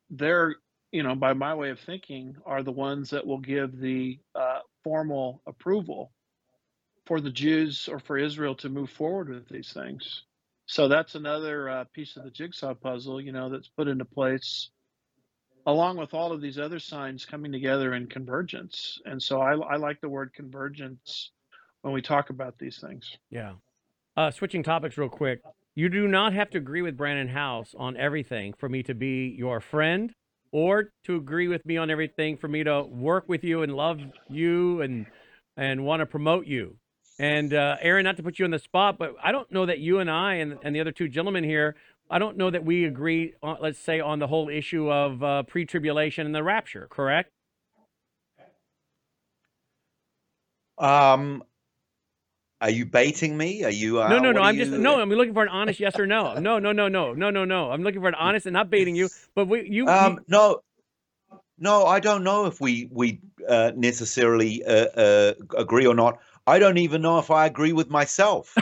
they're, you know, by my way of thinking, are the ones that will give the uh, formal approval for the Jews or for Israel to move forward with these things. So that's another uh, piece of the jigsaw puzzle, you know, that's put into place along with all of these other signs coming together in convergence. And so I, I like the word convergence when we talk about these things.
Yeah. Uh, switching topics real quick. You do not have to agree with Brannon Howse on everything for me to be your friend or to agree with me on everything for me to work with you and love you and and want to promote you. And uh, Aaron, not to put you on the spot, but I don't know that you and I and, and the other two gentlemen here I don't know that we agree, on, let's say, on the whole issue of uh, pre tribulation and the rapture, correct?
Um, are you baiting me? Are you? Uh,
no, no, no. I'm you... just no. I'm looking for an honest yes or no. No, no, no, no, no, no, no. I'm looking for an honest and not baiting you. But we, you.
Um,
you...
no, no. I don't know if we we uh, necessarily uh, uh, agree or not. I don't even know if I agree with myself.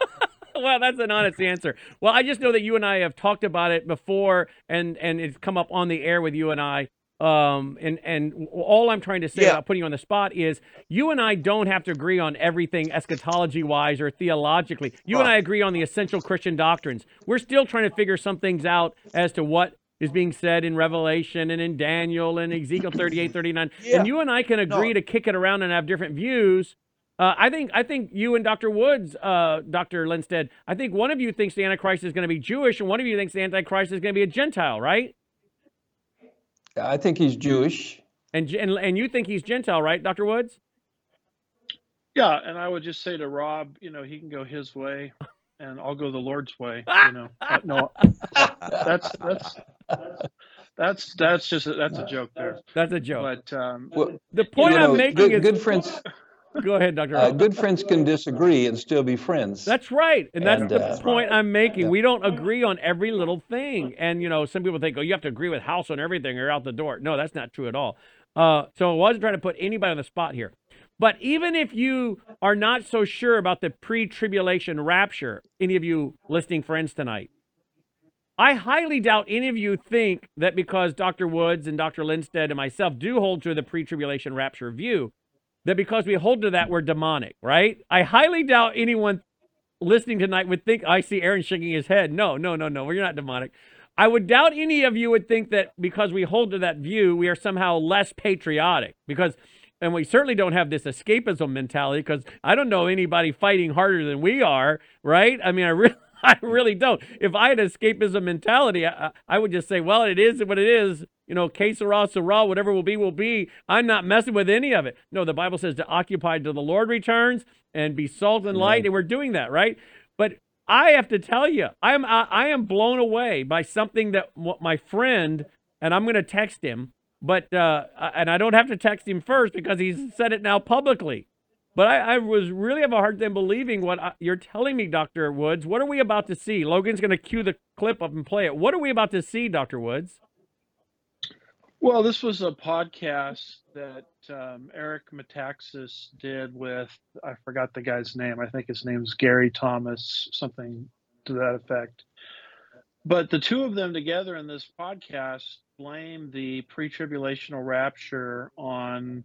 well, that's an honest answer. Well, I just know that you and I have talked about it before, and and it's come up on the air with you and I Um, and and all I'm trying to say
Yeah.
without putting you on the spot is you and I don't have to agree on everything eschatology wise or theologically. You and I agree on the essential Christian doctrines. We're still trying to figure some things out as to what is being said in Revelation and in Daniel and Ezekiel 38, 39.
Yeah.
And you and I can agree
No.
to kick it around and have different views. Uh, I think I think you and Dr. Woods, uh, Dr. Lindsted, I think one of you thinks the Antichrist is going to be Jewish, and one of you thinks the Antichrist is going to be a Gentile, right?
I think he's Jewish.
And and and you think he's Gentile, right, Dr. Woods?
Yeah, and I would just say to Rob, you know, he can go his way, and I'll go the Lord's way. You know, no, that's that's that's that's just a, that's a joke there.
That's a joke.
But um,
Well,
the point
you
I'm making
good,
is
good friends.
Go ahead, Dr.
Uh, good friends can disagree and still be friends.
That's right. And that's
And,
the
uh,
point I'm making.
yeah.
We don't agree on every little thing. And, you know, some people think, oh, you have to agree with Howse on everything or out the door. No, that's not true at all. Uh, so I wasn't trying to put anybody on the spot here. But even if you are not so sure about the pre tribulation rapture, any of you listening friends tonight, I highly doubt any of you think that because Dr. Woods and Dr. Lindsted and myself do hold to the pre tribulation rapture view, that because we hold to that, we're demonic, right? I highly doubt anyone listening tonight would think I see Aaron shaking his head. No, no, no, no. We're not demonic. I would doubt any of you would think that because we hold to that view, we are somehow less patriotic. Because, and we certainly don't have this escapism mentality. Because I don't know anybody fighting harder than we are, right? I mean, I really. I really don't. If I had escapism mentality, I, I- I would just say, well, it is what it is. You know, que sera, sera, whatever will be, will be. I'm not messing with any of it. No, the Bible says to occupy till the Lord returns and be salt and light, and we're doing that, right? But I have to tell you, I am I, I am blown away by something that what my friend and I'm going to text him, but uh, and I don't have to text him first because he's said it now publicly. But I, I was really have a hard time believing what I, you're telling me, Doctor Woods. What are we about to see? Logan's going to cue the clip up and play it. What are we about to see, Doctor Woods?
Well, this was a podcast that um, Eric Metaxas did with I forgot the guy's name. I think his name's Gary Thomas, something to that effect. But the two of them together in this podcast blame the pre-tribulational rapture on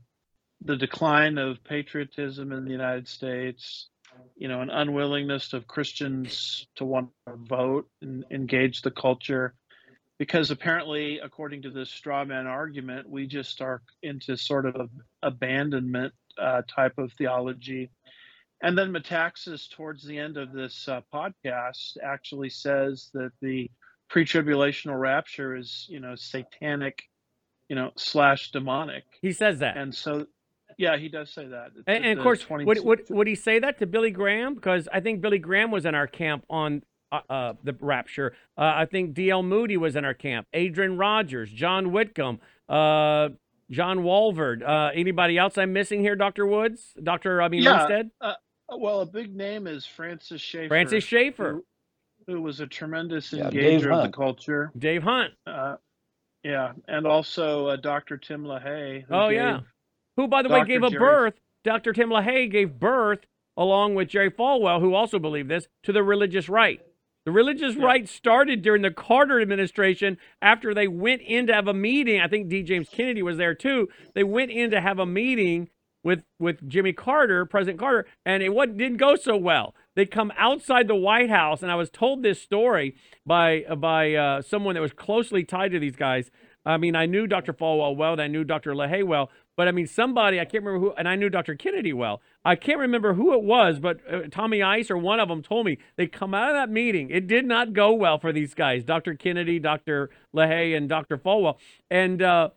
the decline of patriotism in the United States, you know, an unwillingness of Christians to want to vote and engage the culture. Because apparently, according to this straw man argument, we just are into sort of a abandonment uh, type of theology. And then Metaxas, towards the end of this uh, podcast, actually says that the pre-tribulational rapture is, you know, satanic, you know, slash demonic.
He says that.
And so, yeah, he does say that.
And, and of course,
20
would, would would he say that to Billy Graham? Because I think Billy Graham was in our camp on uh, uh, the Rapture. Uh, I think D.L. Moody was in our camp. Adrian Rogers, John Whitcomb, uh, John Walvoord. Uh, anybody else I'm missing here, Doctor Woods, Doctor I mean
Yeah.
Lindsted,
Uh, well, a big name is Francis Schaeffer.
Francis Schaeffer,
who, who was a tremendous
Yeah,
engager of the culture.
Dave Hunt.
Uh, yeah, and also uh, Dr. Tim LaHaye. who
Oh, yeah. who, by the way,
Dr.
gave a birth. Dr. Tim LaHaye gave birth, along with Jerry Falwell, who also believed this, to the religious right. The religious
Yeah.
right started during the Carter administration after they went in to have a meeting. I think D. James Kennedy was there too. They went in to have a meeting with with Jimmy Carter, President Carter, and it what didn't go so well. They come outside the White House, and I was told this story by by uh, someone that was closely tied to these guys. I mean, I knew Dr. Falwell well, and I knew Dr. LaHaye well, but I mean, somebody I can't remember who, and I knew Dr. Kennedy well. I can't remember who it was, but uh, Tommy Ice or one of them told me they come out of that meeting. It did not go well for these guys, Dr. Kennedy, Dr. LaHaye, and Dr. Falwell, and. uh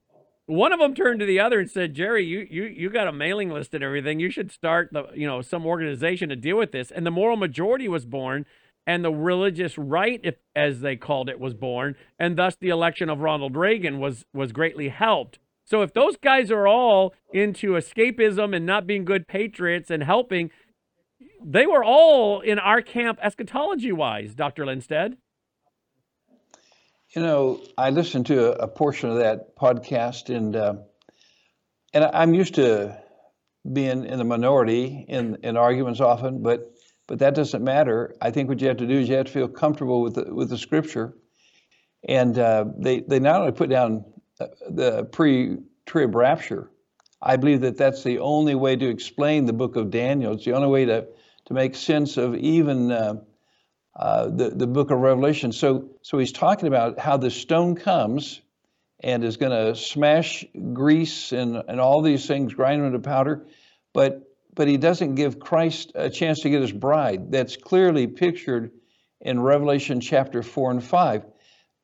one of them turned to the other and said, "Jerry, you you you got a mailing list and everything. You should start the you know some organization to deal with this." And the moral majority was born, and the religious right, if, as they called it, was born, and thus the election of Ronald Reagan was was greatly helped. So if those guys are all into escapism and not being good patriots and helping, they were all in our camp eschatology wise, Dr. Lindsted.
You know, I listened to a, a portion of that podcast, and uh, and I'm used to being in the minority in in arguments often, but but that doesn't matter. I think what you have to do is you have to feel comfortable with the, with the scripture, and uh, they they not only put down the pre-trib rapture. I believe that that's the only way to explain the book of Daniel. It's the only way to to make sense of even uh, uh, the the book of Revelation. So so he's talking about how the stone comes and is going to smash Greece and and all these things, grind them to powder, but but he doesn't give Christ a chance to get his bride. That's clearly pictured in Revelation chapter four and five.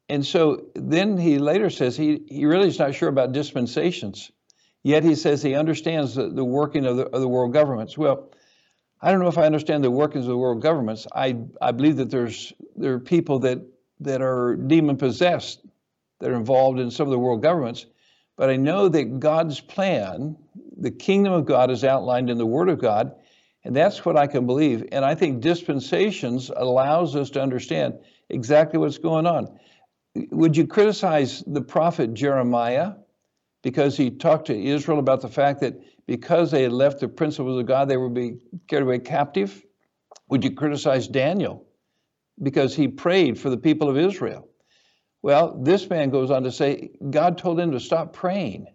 And so then he later says he, he really is not sure about dispensations. Yet he says he understands the, the working of the, of the world governments. Well, I don't know if I understand the workings of the world governments. I, I believe that there's there are people that, that are demon possessed that are involved in some of the world governments. But I know that God's plan, the kingdom of God, is outlined in the Word of God, and that's what I can believe. And I think dispensations allows us to understand exactly what's going on would you criticize the prophet Jeremiah because he talked to Israel about the fact that because they had left the principles of God, they would be carried away captive? Would you criticize Daniel because he prayed for the people of Israel? Well, this man goes on to say, God told him to stop praying.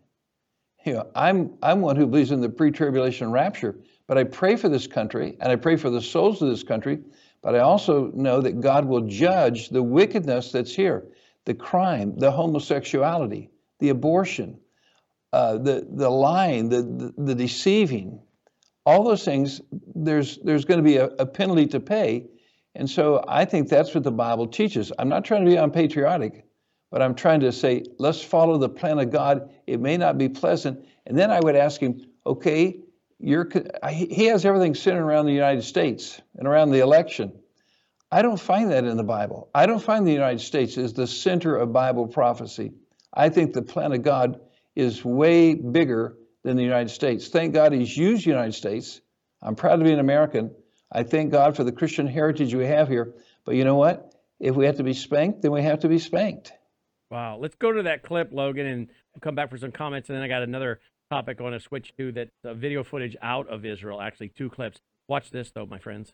You know, I'm, I'm one who believes in the pre tribulation rapture, but I pray for this country and I pray for the souls of this country, but I also know that God will judge the wickedness that's here the crime, the homosexuality, the abortion, uh, the, the lying, the, the, the, deceiving, all those things, there's, there's going to be a, a, penalty to pay. And so I think that's what the Bible teaches. I'm not trying to be unpatriotic, but I'm trying to say, let's follow the plan of God. It may not be pleasant. And then I would ask him, okay, you're, he has everything centered around the United States and around the election. I don't find that in the Bible. I don't find the United States as the center of Bible prophecy. I think the plan of God is way bigger than the United States. Thank God He's used the United States. I'm proud to be an American. I thank God for the Christian heritage we have here. But you know what? If we have to be spanked, then we have to be spanked.
Wow. Let's go to that clip, Logan, and come back for some comments. And then I got another topic I want to switch to that uh, video footage out of Israel, actually, two clips. Watch this, though, my friends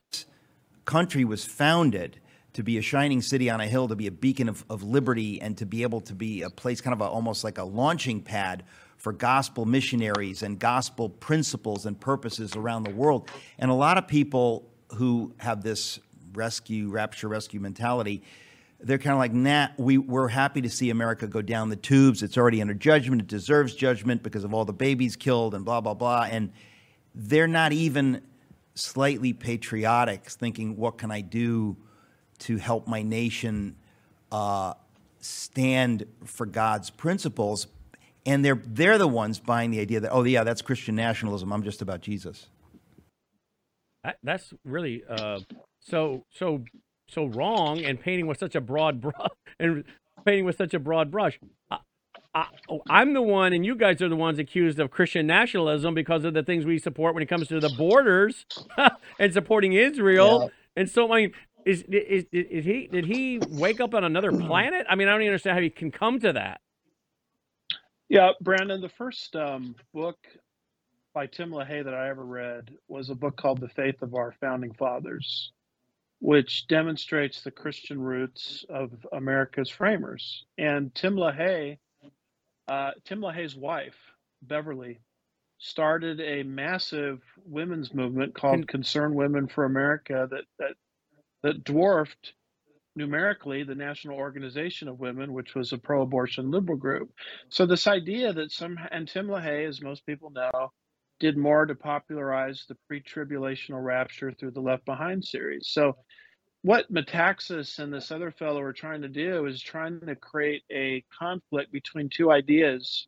country was founded to be a shining city on a hill, to be a beacon of, of liberty, and to be able to be a place kind of a, almost like a launching pad for gospel missionaries and gospel principles and purposes around the world. And a lot of people who have this rescue, rapture, rescue mentality, they're kind of like, nah, we, we're happy to see America go down the tubes. It's already under judgment. It deserves judgment because of all the babies killed and blah, blah, blah. And they're not even slightly patriotic, thinking, what can I do to help my nation uh, stand for God's principles? And they're, they're the ones buying the idea that, oh, yeah, that's Christian nationalism. I'm just about Jesus.
That's really uh, so so so wrong and painting with such a broad brush and painting with such a broad brush. Am the one, and you guys are the ones accused of Christian nationalism because of the things we support when it comes to the borders and supporting Israel. Yeah. And so, I mean, is, is, is, he did he wake up on another planet? I mean, I don't even understand how he can come to that.
Yeah, Brannon, the first um, book by Tim LaHaye that I ever read was a book called The Faith of Our Founding Fathers, which demonstrates the Christian roots of America's framers. And Tim LaHaye uh, Tim LaHaye's wife, Beverly, started a massive women's movement called Concerned Women for America that that that dwarfed numerically the National Organization of Women, which was a pro-abortion liberal group. So this idea that some and Tim LaHaye, as most people know, did more to popularize the pre-tribulational rapture through the Left Behind series. So what Metaxas and this other fellow are trying to do is trying to create a conflict between two ideas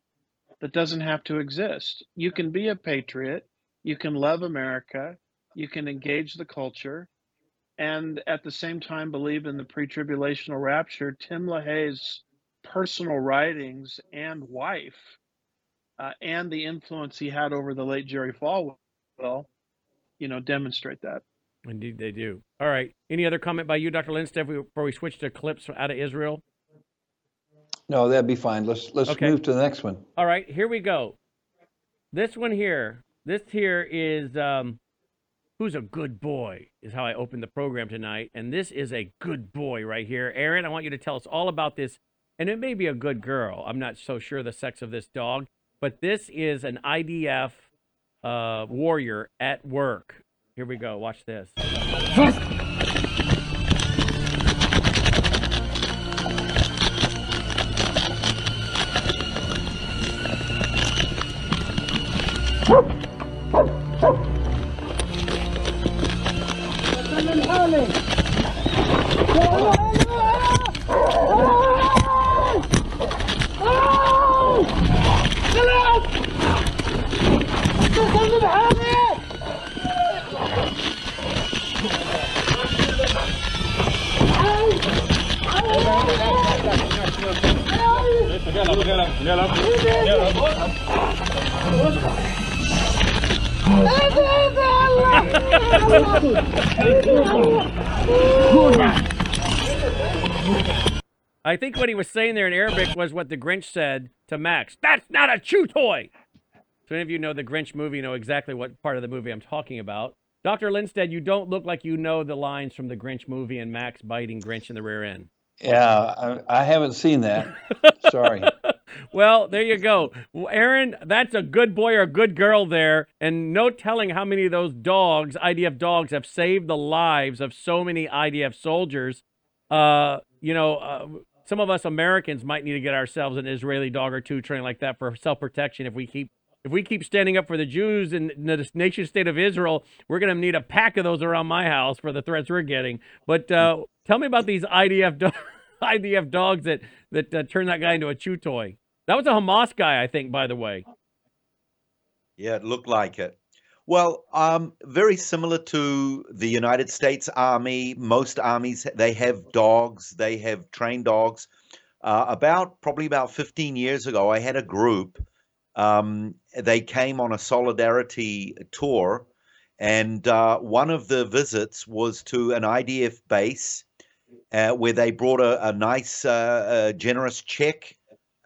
that doesn't have to exist. You can be a patriot, you can love America, you can engage the culture, and at the same time believe in the pre-tribulational rapture. Tim LaHaye's personal writings and wife, uh, and the influence he had over the late Jerry Falwell, you know, demonstrate that.
Indeed, they do. All right. Any other comment by you, Dr. Lindsted, before we switch to clips out of Israel?
No, that'd be fine. Let's let's okay. move to the next one.
All right, here we go. This one here. This here is um, who's a good boy is how I opened the program tonight, and this is a good boy right here. Aaron, I want you to tell us all about this and it may be a good girl. I'm not so sure the sex of this dog, but this is an IDF uh, warrior at work. Here we go. Watch this. The Grinch said to Max. That's not a chew toy. So any of you know the Grinch movie know exactly what part of the movie I'm talking about. Dr. Lindsted, you don't look like you know the lines from the Grinch movie and Max biting Grinch in the rear end.
Yeah, I, I haven't seen that. Sorry.
Well, there you go. Well, Aaron, that's a good boy or a good girl there. And no telling how many of those dogs, IDF dogs, have saved the lives of so many IDF soldiers. Uh, you know, uh, some of us Americans might need to get ourselves an Israeli dog or two trained like that for self-protection. If we keep if we keep standing up for the Jews in the nation state of Israel, we're going to need a pack of those around my house for the threats we're getting. But uh, tell me about these IDF do- IDF dogs that that uh, turned that guy into a chew toy. That was a Hamas guy, I think, by the way.
Yeah, it looked like it. Well, um, very similar to the United States Army. Most armies they have dogs. They have trained dogs. Uh, about probably about 15 years ago, I had a group. Um, they came on a solidarity tour, and uh, one of the visits was to an IDF base uh, where they brought a, a nice, uh, generous check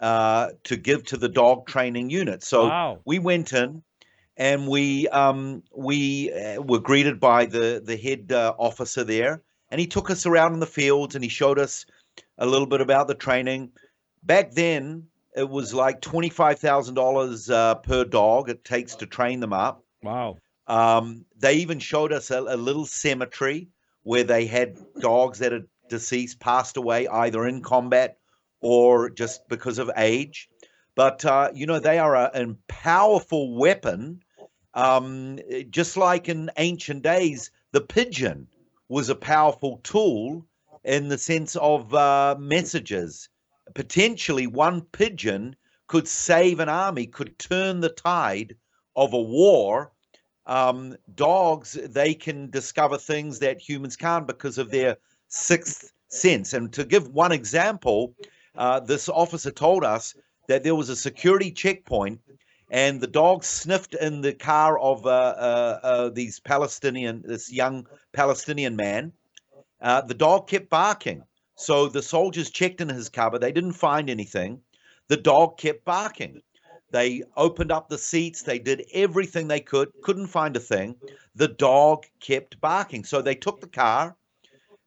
uh, to give to the dog training unit. So
Wow.
we went in and we um, we uh, were greeted by the the head uh, officer there, and he took us around in the fields and he showed us a little bit about the training. Back then, it was like twenty five thousand dollars uh, per dog it takes to train them up.
Wow.
Um, they even showed us a, a little cemetery where they had dogs that had deceased, passed away either in combat or just because of age. But uh, you know, they are a, a powerful weapon. Um, just like in ancient days, the pigeon was a powerful tool in the sense of uh, messages. Potentially, one pigeon could save an army, could turn the tide of a war. Um, dogs, they can discover things that humans can't because of their sixth sense. And to give one example, uh, this officer told us that there was a security checkpoint and the dog sniffed in the car of uh, uh, uh, these Palestinian, this young Palestinian man. Uh, the dog kept barking. So the soldiers checked in his car, but they didn't find anything. The dog kept barking. They opened up the seats. They did everything they could, couldn't find a thing. The dog kept barking. So they took the car,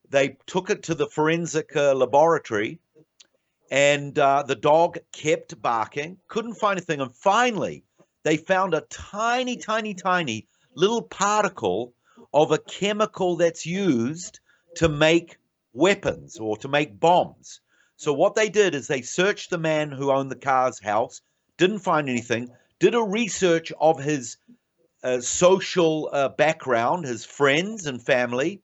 they took it to the forensic uh, laboratory, and uh, the dog kept barking, couldn't find a thing. And finally, they found a tiny, tiny, tiny little particle of a chemical that's used to make weapons or to make bombs. So, what they did is they searched the man who owned the car's house, didn't find anything, did a research of his uh, social uh, background, his friends and family.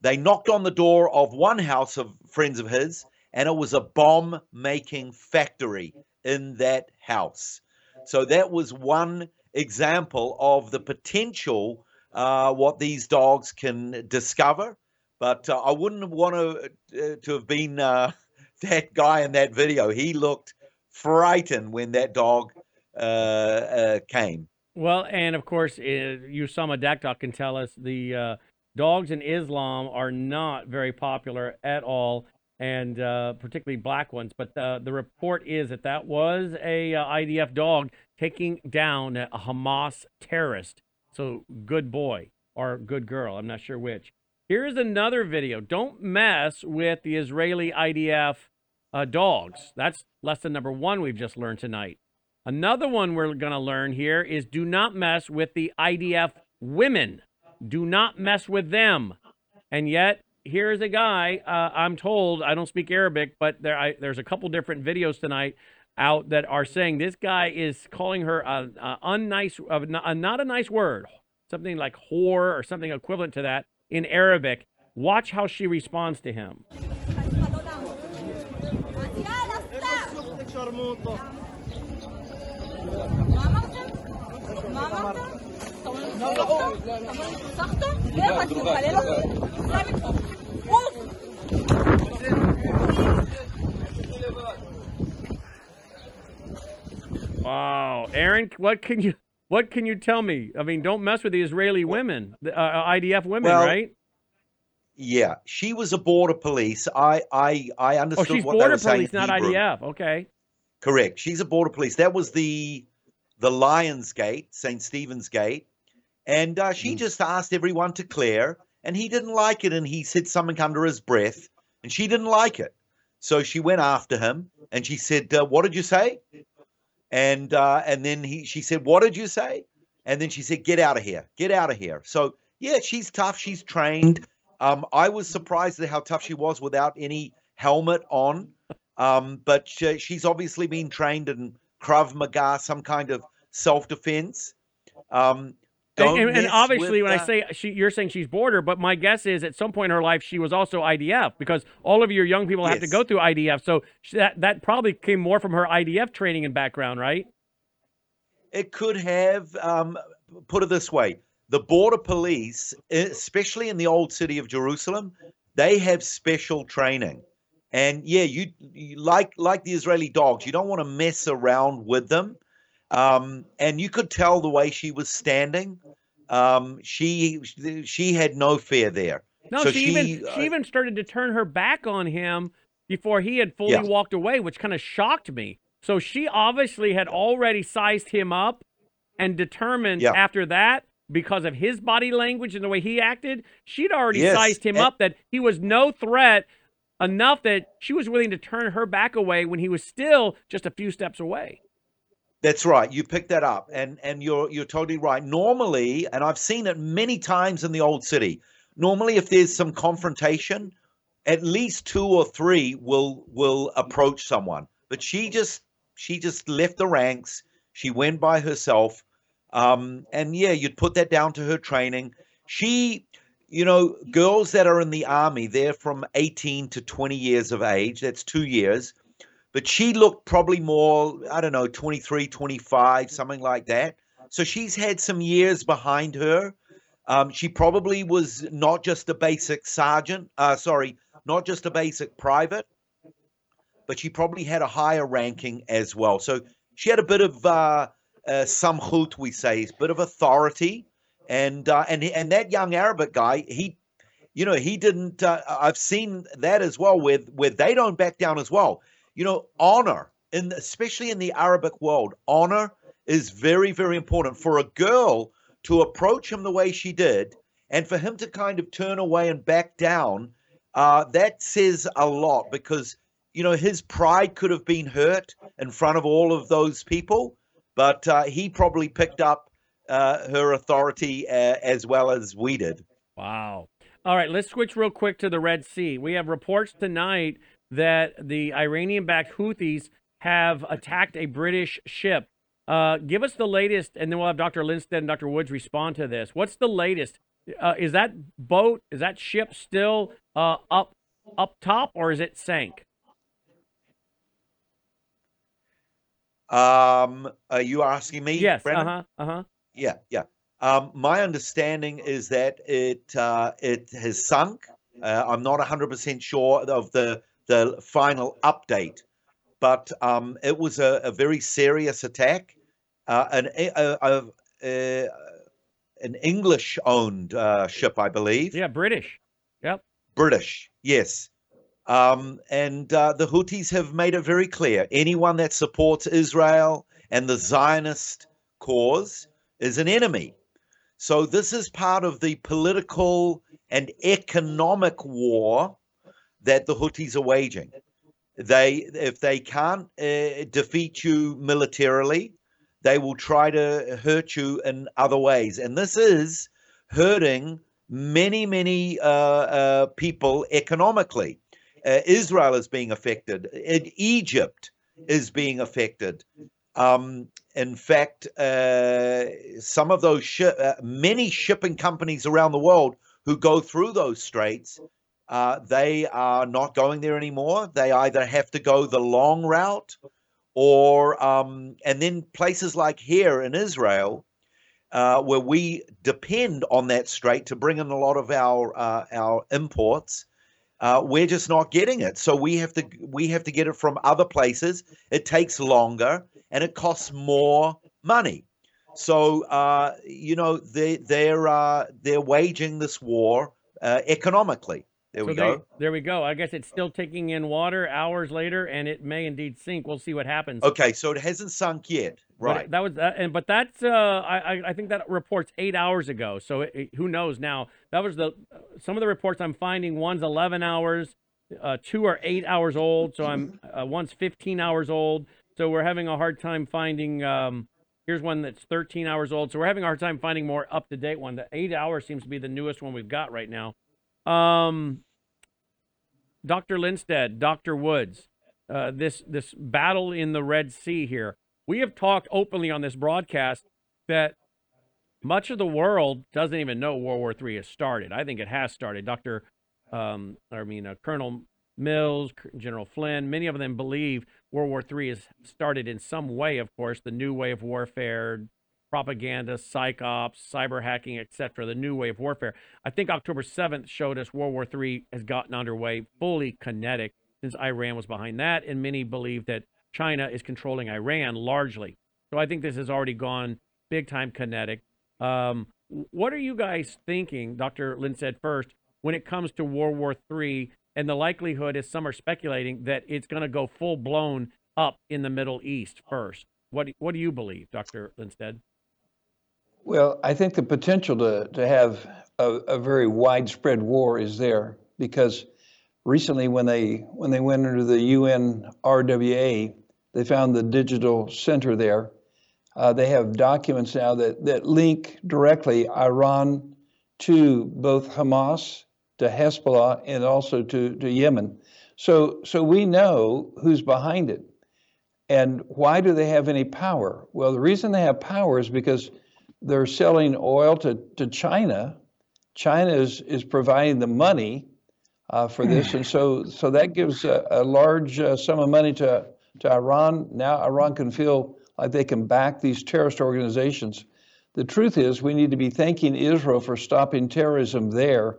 They knocked on the door of one house of friends of his, and it was a bomb making factory in that house. So that was one example of the potential uh, what these dogs can discover. But uh, I wouldn't want to uh, to have been uh, that guy in that video. He looked frightened when that dog uh, uh, came.
Well, and of course, Usama Dakdok can tell us the dogs in Islam are not very popular at all, and uh, particularly black ones. But the, the report is that that was a uh, IDF dog taking down a Hamas terrorist. So good boy or good girl, I'm not sure which. Here's another video. Don't mess with the Israeli IDF uh, dogs. That's lesson number one we've just learned tonight. Another one we're going to learn here is do not mess with the IDF women. Do not mess with them. And yet, here's a guy. Uh, I'm told I don't speak Arabic, but there I, there's a couple different videos tonight out that are saying this guy is calling her a, a unnice, a, a, not a nice word, something like whore or something equivalent to that in Arabic. Watch how she responds to him. Wow, Aaron, what can you what can you tell me? I mean, don't mess with the Israeli women, the uh, IDF women,
Well,
right?
Yeah, she was a border police. I I I
Oh,
understood
she's
what they were saying
police,
in
not
Hebrew.
IDF. Okay.
Correct. She's a border police. That was the the Lions Gate, St. Stephen's Gate, and uh, she just asked everyone to clear, and he didn't like it, and he said something under his breath, and she didn't like it, so she went after him, and she said, uh, "What did you say?" And uh, and then he she said, "What did you say?" And then she said, "Get out of here! Get out of here!" So yeah, she's tough. She's trained. Um, I was surprised at how tough she was without any helmet on. Um, but she, she's obviously been trained in Krav Maga, some kind of self defense. Um, don't
and, and obviously, when I
uh,
say she, you're saying she's border, but my guess is at some point in her life she was also IDF because all of your young people have to go through IDF. So she, that that probably came more from her IDF training and background, right?
it could have um, put it this way. The border police especially in the old city of jerusalem they have special training. And yeah you, you like like the israeli dogs you don't want to mess around with them um, and you could tell the way she was standing um, she she had no fear there
No,
So
she,
she,
even
uh,
she even started to turn her back on him before he had fully
Yeah.
walked away, which kind of shocked me. So she obviously had already sized him up and determined
Yeah.
after that because of his body language and the way he acted, she'd already
Yes,
sized him
and-
up that he was no threat enough that she was willing to turn her back away when he was still just a few steps away.
That's right. You picked that up, and and you're you're totally right. Normally, and I've seen it many times in the old city. Normally, if there's some confrontation, at least two or three will will approach someone. But she just she just left the ranks. She went by herself, um, and yeah, you'd put that down to her training. She, you know, girls that are in the army, they're from 18 to 20 years of age. That's two years but she looked probably more i don't know 23 25 something like that. So she's had some years behind her. Um, she probably was not just a basic sergeant uh, sorry not just a basic private but she probably had a higher ranking as well. So she had a bit of uh, uh, we say a bit of authority. And uh, and and that young arabic guy he you know he didn't uh, i've seen that as well where where they don't back down as well you know honor in especially in the arabic world honor is very very important for a girl to approach him the way she did and for him to kind of turn away and back down uh, that says a lot because you know his pride could have been hurt in front of all of those people but uh, he probably picked up uh, her authority uh, as well as we did
Wow. All right, let's switch real quick to the Red Sea. We have reports tonight that the Iranian backed Houthis have attacked a British ship. Uh, give us the latest, and then we'll have Dr. Lindsted and Dr. Woods respond to this. What's the latest? Uh, is that boat, is that ship still uh, up up top, or is it sank?
um, are you asking me
Yes. Uh huh. Uh huh.
Yeah, yeah. Um, my understanding is that it uh, it has sunk. Uh, I'm not 100% sure of the the final update, but um, it was a, a very serious attack. Uh, an a, a, an English-owned uh, ship, I believe.
Yeah, British. Yep.
British, yes. Um, and uh, the Houthis have made it very clear anyone that supports Israel and the Zionist cause is an enemy. So, this is part of the political and economic war that the Houthis are waging. They, if they can't uh, defeat you militarily, they will try to hurt you in other ways. And this is hurting many, many uh, uh, people economically. Uh, Israel is being affected. Egypt is being affected. Um, in fact, uh, some of those shi- uh, many shipping companies around the world who go through those straits, uh, they are not going there anymore. They either have to go the long route, or um, and then places like here in Israel, uh, where we depend on that strait to bring in a lot of our uh, our imports. Uh, we're just not getting it, so we have to we have to get it from other places. It takes longer and it costs more money. So uh, you know they they're uh, they're waging this war economically. There
So
we
they-
go.
There we go. I guess it's still taking in water hours later, and it may indeed sink. We'll see what happens.
Okay, so it hasn't sunk yet,
But
right?
that was that, and but that's uh, I I- I think that report's eight hours ago. So it, it- who knows now? That was the some of the reports I'm finding. One's 11 hours, uh, two are eight hours old. So I'm uh, one's 15 hours old. So we're having a hard time finding. Um, here's one that's 13 hours old. So we're having a hard time finding more up to date one. The eight hours seems to be the newest one we've got right now. Um, Dr. Lindsted, Dr. Woods, uh, this this battle in the Red Sea here. We have talked openly on this broadcast that much of the world doesn't even know World War III has started. I think it has started. Dr. Um, I mean, uh, Colonel Mills, General Flynn, many of them believe World War III has started in some way. Of course, the new way of warfare, propaganda, psych ops, cyber hacking, etc. The new way of warfare. I think October 7th showed us World War III has gotten underway, fully kinetic, since Iran was behind that, and many believe that China is controlling Iran largely. So I think this has already gone big time kinetic. Um, what are you guys thinking, Dr. Lindsted first, when it comes to World War III and the likelihood, as some are speculating, that it's going to go full blown up in the Middle East first? What what do you believe, Dr. Lindsted?
Well, I think the potential to, to have a, a very widespread war is there because recently when they when they went into the UN RWA, they found the digital center there. Uh, they have documents now that, that link directly Iran to both Hamas, to Hezbollah, and also to, to Yemen. So so we know who's behind it. And why do they have any power? Well, the reason they have power is because they're selling oil to, to China. China is, is providing the money uh, for this, and so so that gives a, a large uh, sum of money to to Iran. Now Iran can feel like they can back these terrorist organizations. The truth is, we need to be thanking Israel for stopping terrorism there,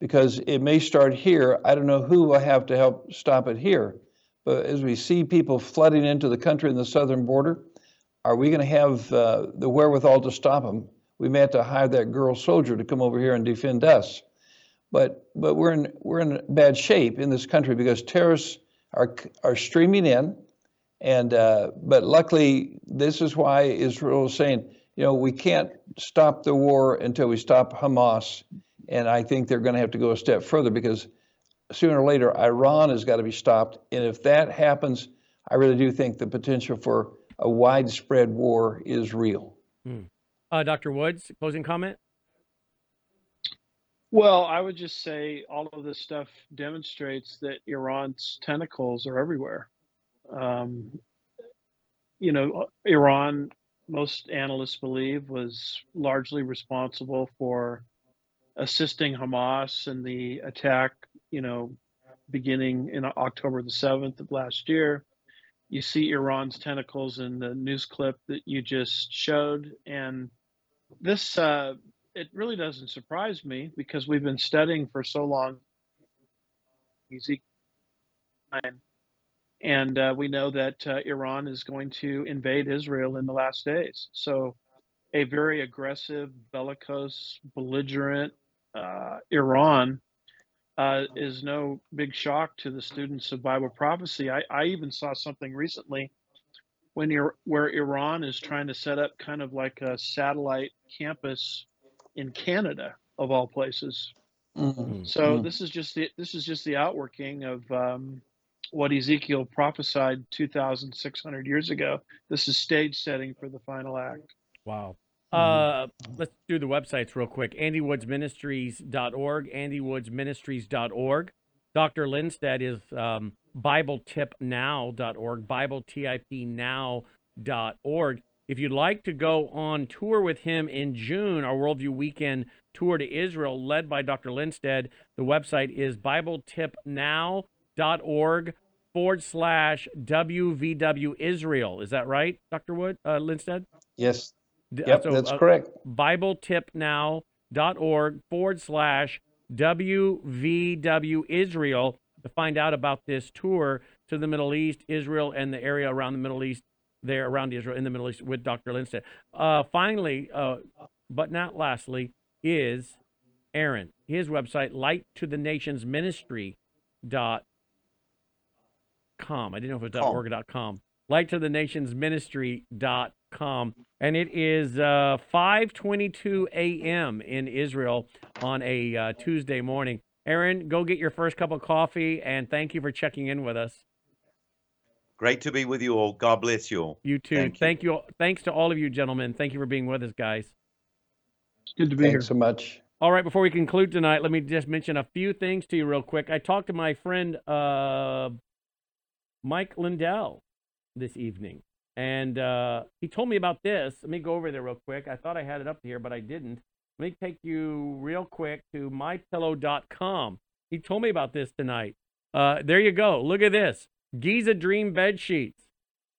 because it may start here. I don't know who will have to help stop it here, but as we see people flooding into the country in the southern border, are we going to have uh, the wherewithal to stop them? We may have to hire that girl soldier to come over here and defend us. But but we're in we're in bad shape in this country because terrorists are are streaming in, and uh, but luckily this is why Israel is saying you know we can't stop the war until we stop Hamas, and I think they're going to have to go a step further because sooner or later Iran has got to be stopped, and if that happens, I really do think the potential for a widespread war is real.
Uh, Dr. Woods, closing comment?
Well, I would just say all of this stuff demonstrates that Iran's tentacles are everywhere. Um, you know, Iran, most analysts believe, was largely responsible for assisting Hamas in the attack, you know, beginning in October the 7th of last year. You see Iran's tentacles in the news clip that you just showed. And this, uh, it really doesn't surprise me because we've been studying for so long and uh, we know that uh, Iran is going to invade Israel in the last days. So, a very aggressive, bellicose, belligerent uh, Iran uh, is no big shock to the students of Bible prophecy. I, I even saw something recently when you're, where Iran is trying to set up kind of like a satellite campus in Canada, of all places.
Mhm.
So
Mhm.
this is just the this is just the outworking of um, what Ezekiel prophesied 2,600 years ago. This is stage setting for the final act.
Wow. Uh, let's do the websites real quick. AndyWoodsMinistries.org, AndyWoodsMinistries.org. Dr. Lindsted is um, BibleTipNow.org, BibleTipNow.org. If you'd like to go on tour with him in June, our Worldview Weekend tour to Israel, led by Dr. Lindsted, the website is BibleTipNow.org forward slash WVW Israel. Is that right, Dr. Wood, uh, Lindsted?
Yes. Yep,
so,
that's
uh,
correct.
BibleTipNow.org forward slash WVW Israel to find out about this tour to the Middle East, Israel, and the area around the Middle East, there around Israel in the Middle East with Dr. Lindsted. Uh, finally, uh, but not lastly, is Aaron. His website, light to the nations ministry dot com. I didn't know if it was
Com.
.org or dot .com. Light to the nations ministry dot com. And it is uh, 5:22 a.m. in Israel on a uh, Tuesday morning. Aaron, go get your first cup of coffee, and thank you for checking in with us.
Great to be with you all. God bless you all.
You too.
Thank you.
Thank you. Thanks to all of you, gentlemen. Thank you for being with us, guys.
It's good to be
Thanks
here.
so much.
All right, before we conclude tonight, let me just mention a few things to you real quick. I talked to my friend uh, Mike Lindell this evening, and uh, he told me about this. Let me go over there real quick. I thought I had it up here, but I didn't. Let me take you real quick to mypillow.com. He told me about this tonight. Uh, there you go. Look at this Giza Dream bed sheets.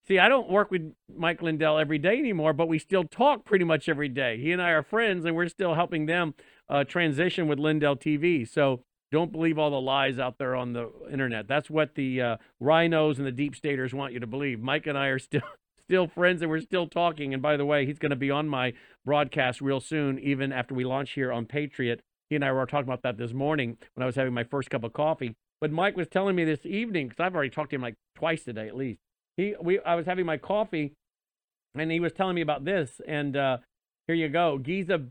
See, I don't work with Mike Lindell every day anymore, but we still talk pretty much every day. He and I are friends, and we're still helping them uh, transition with Lindell TV. So don't believe all the lies out there on the internet. That's what the uh, rhinos and the deep staters want you to believe. Mike and I are still still friends, and we're still talking. And by the way, he's going to be on my broadcast real soon, even after we launch here on Patriot. He and I were talking about that this morning when I was having my first cup of coffee. But Mike was telling me this evening because I've already talked to him like twice today at least. He we I was having my coffee, and he was telling me about this. And uh, here you go, Giza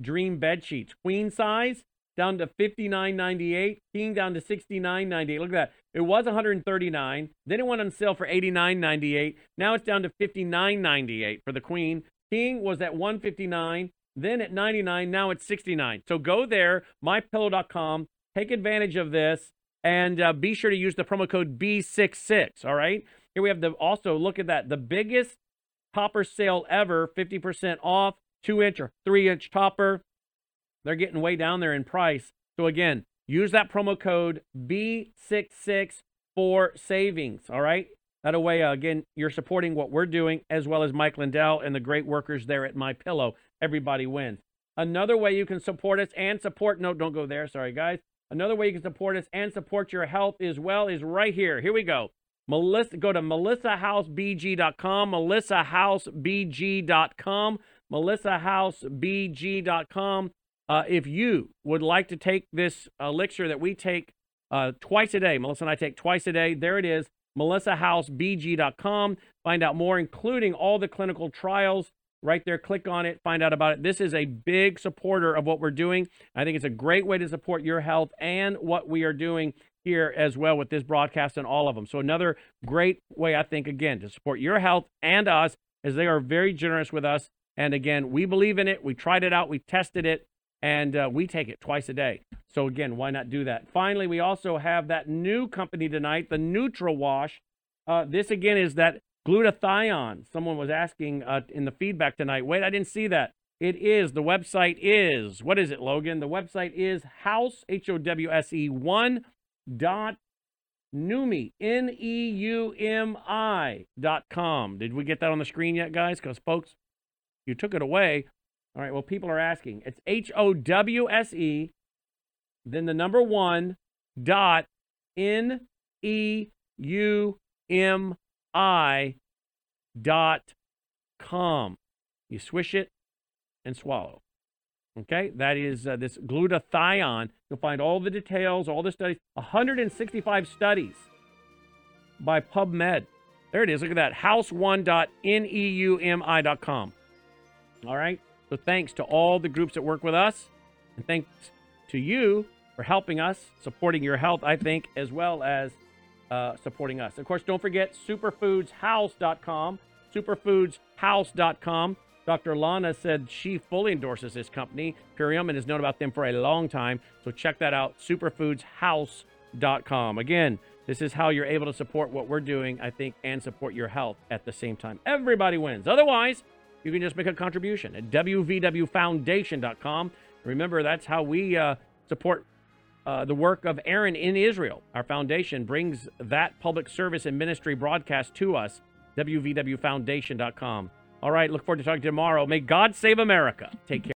Dream bed sheets, queen size down to fifty nine ninety eight, king down to sixty nine ninety eight. Look at that. It was one hundred thirty nine. Then it went on sale for eighty nine ninety eight. Now it's down to fifty nine ninety eight for the queen. King was at one fifty nine. Then at 99, now it's 69. So go there, mypillow.com, take advantage of this, and uh, be sure to use the promo code B66. All right. Here we have the also look at that the biggest topper sale ever, 50% off, two inch or three inch topper. They're getting way down there in price. So again, use that promo code B66 for savings. All right. That way, uh, again, you're supporting what we're doing as well as Mike Lindell and the great workers there at My Pillow. Everybody wins. Another way you can support us and support, no, don't go there. Sorry, guys. Another way you can support us and support your health as well is right here. Here we go. Melissa, go to melissahousebg.com, melissahousebg.com, melissahousebg.com. Uh, if you would like to take this elixir that we take uh, twice a day, Melissa and I take twice a day, there it is, melissahousebg.com. Find out more, including all the clinical trials right there. Click on it, find out about it. This is a big supporter of what we're doing. I think it's a great way to support your health and what we are doing here as well with this broadcast and all of them. So, another great way, I think, again, to support your health and us, as they are very generous with us. And again, we believe in it. We tried it out, we tested it, and uh, we take it twice a day. So, again, why not do that? Finally, we also have that new company tonight, the Neutral Wash. Uh, this again is that glutathione. Someone was asking uh, in the feedback tonight. Wait, I didn't see that. It is. The website is. What is it, Logan? The website is house h o w s e one dot Neumi n e u m i dot com. Did we get that on the screen yet, guys? Because folks, you took it away. All right. Well, people are asking. It's H O W S E, then the number one dot n e u m i dot com. You swish it and swallow. Okay, that is uh, this glutathione. You'll find all the details, all the studies, 165 studies by PubMed. There it is. Look at that. Howse1.neumi.com. All right. So thanks to all the groups that work with us, and thanks to you for helping us, supporting your health, I think, as well as uh, supporting us. Of course, don't forget superfoodshouse.com. Superfoodshouse.com. Dr. Lana said she fully endorses this company. Purium and has known about them for a long time. So check that out, superfoodshouse.com. Again, this is how you're able to support what we're doing, I think, and support your health at the same time. Everybody wins. Otherwise, you can just make a contribution at wvwfoundation.com. Remember, that's how we uh, support uh, the work of Aaron in Israel. Our foundation brings that public service and ministry broadcast to us, wvwfoundation.com. All right, look forward to talking to you tomorrow. May God save America. Take care.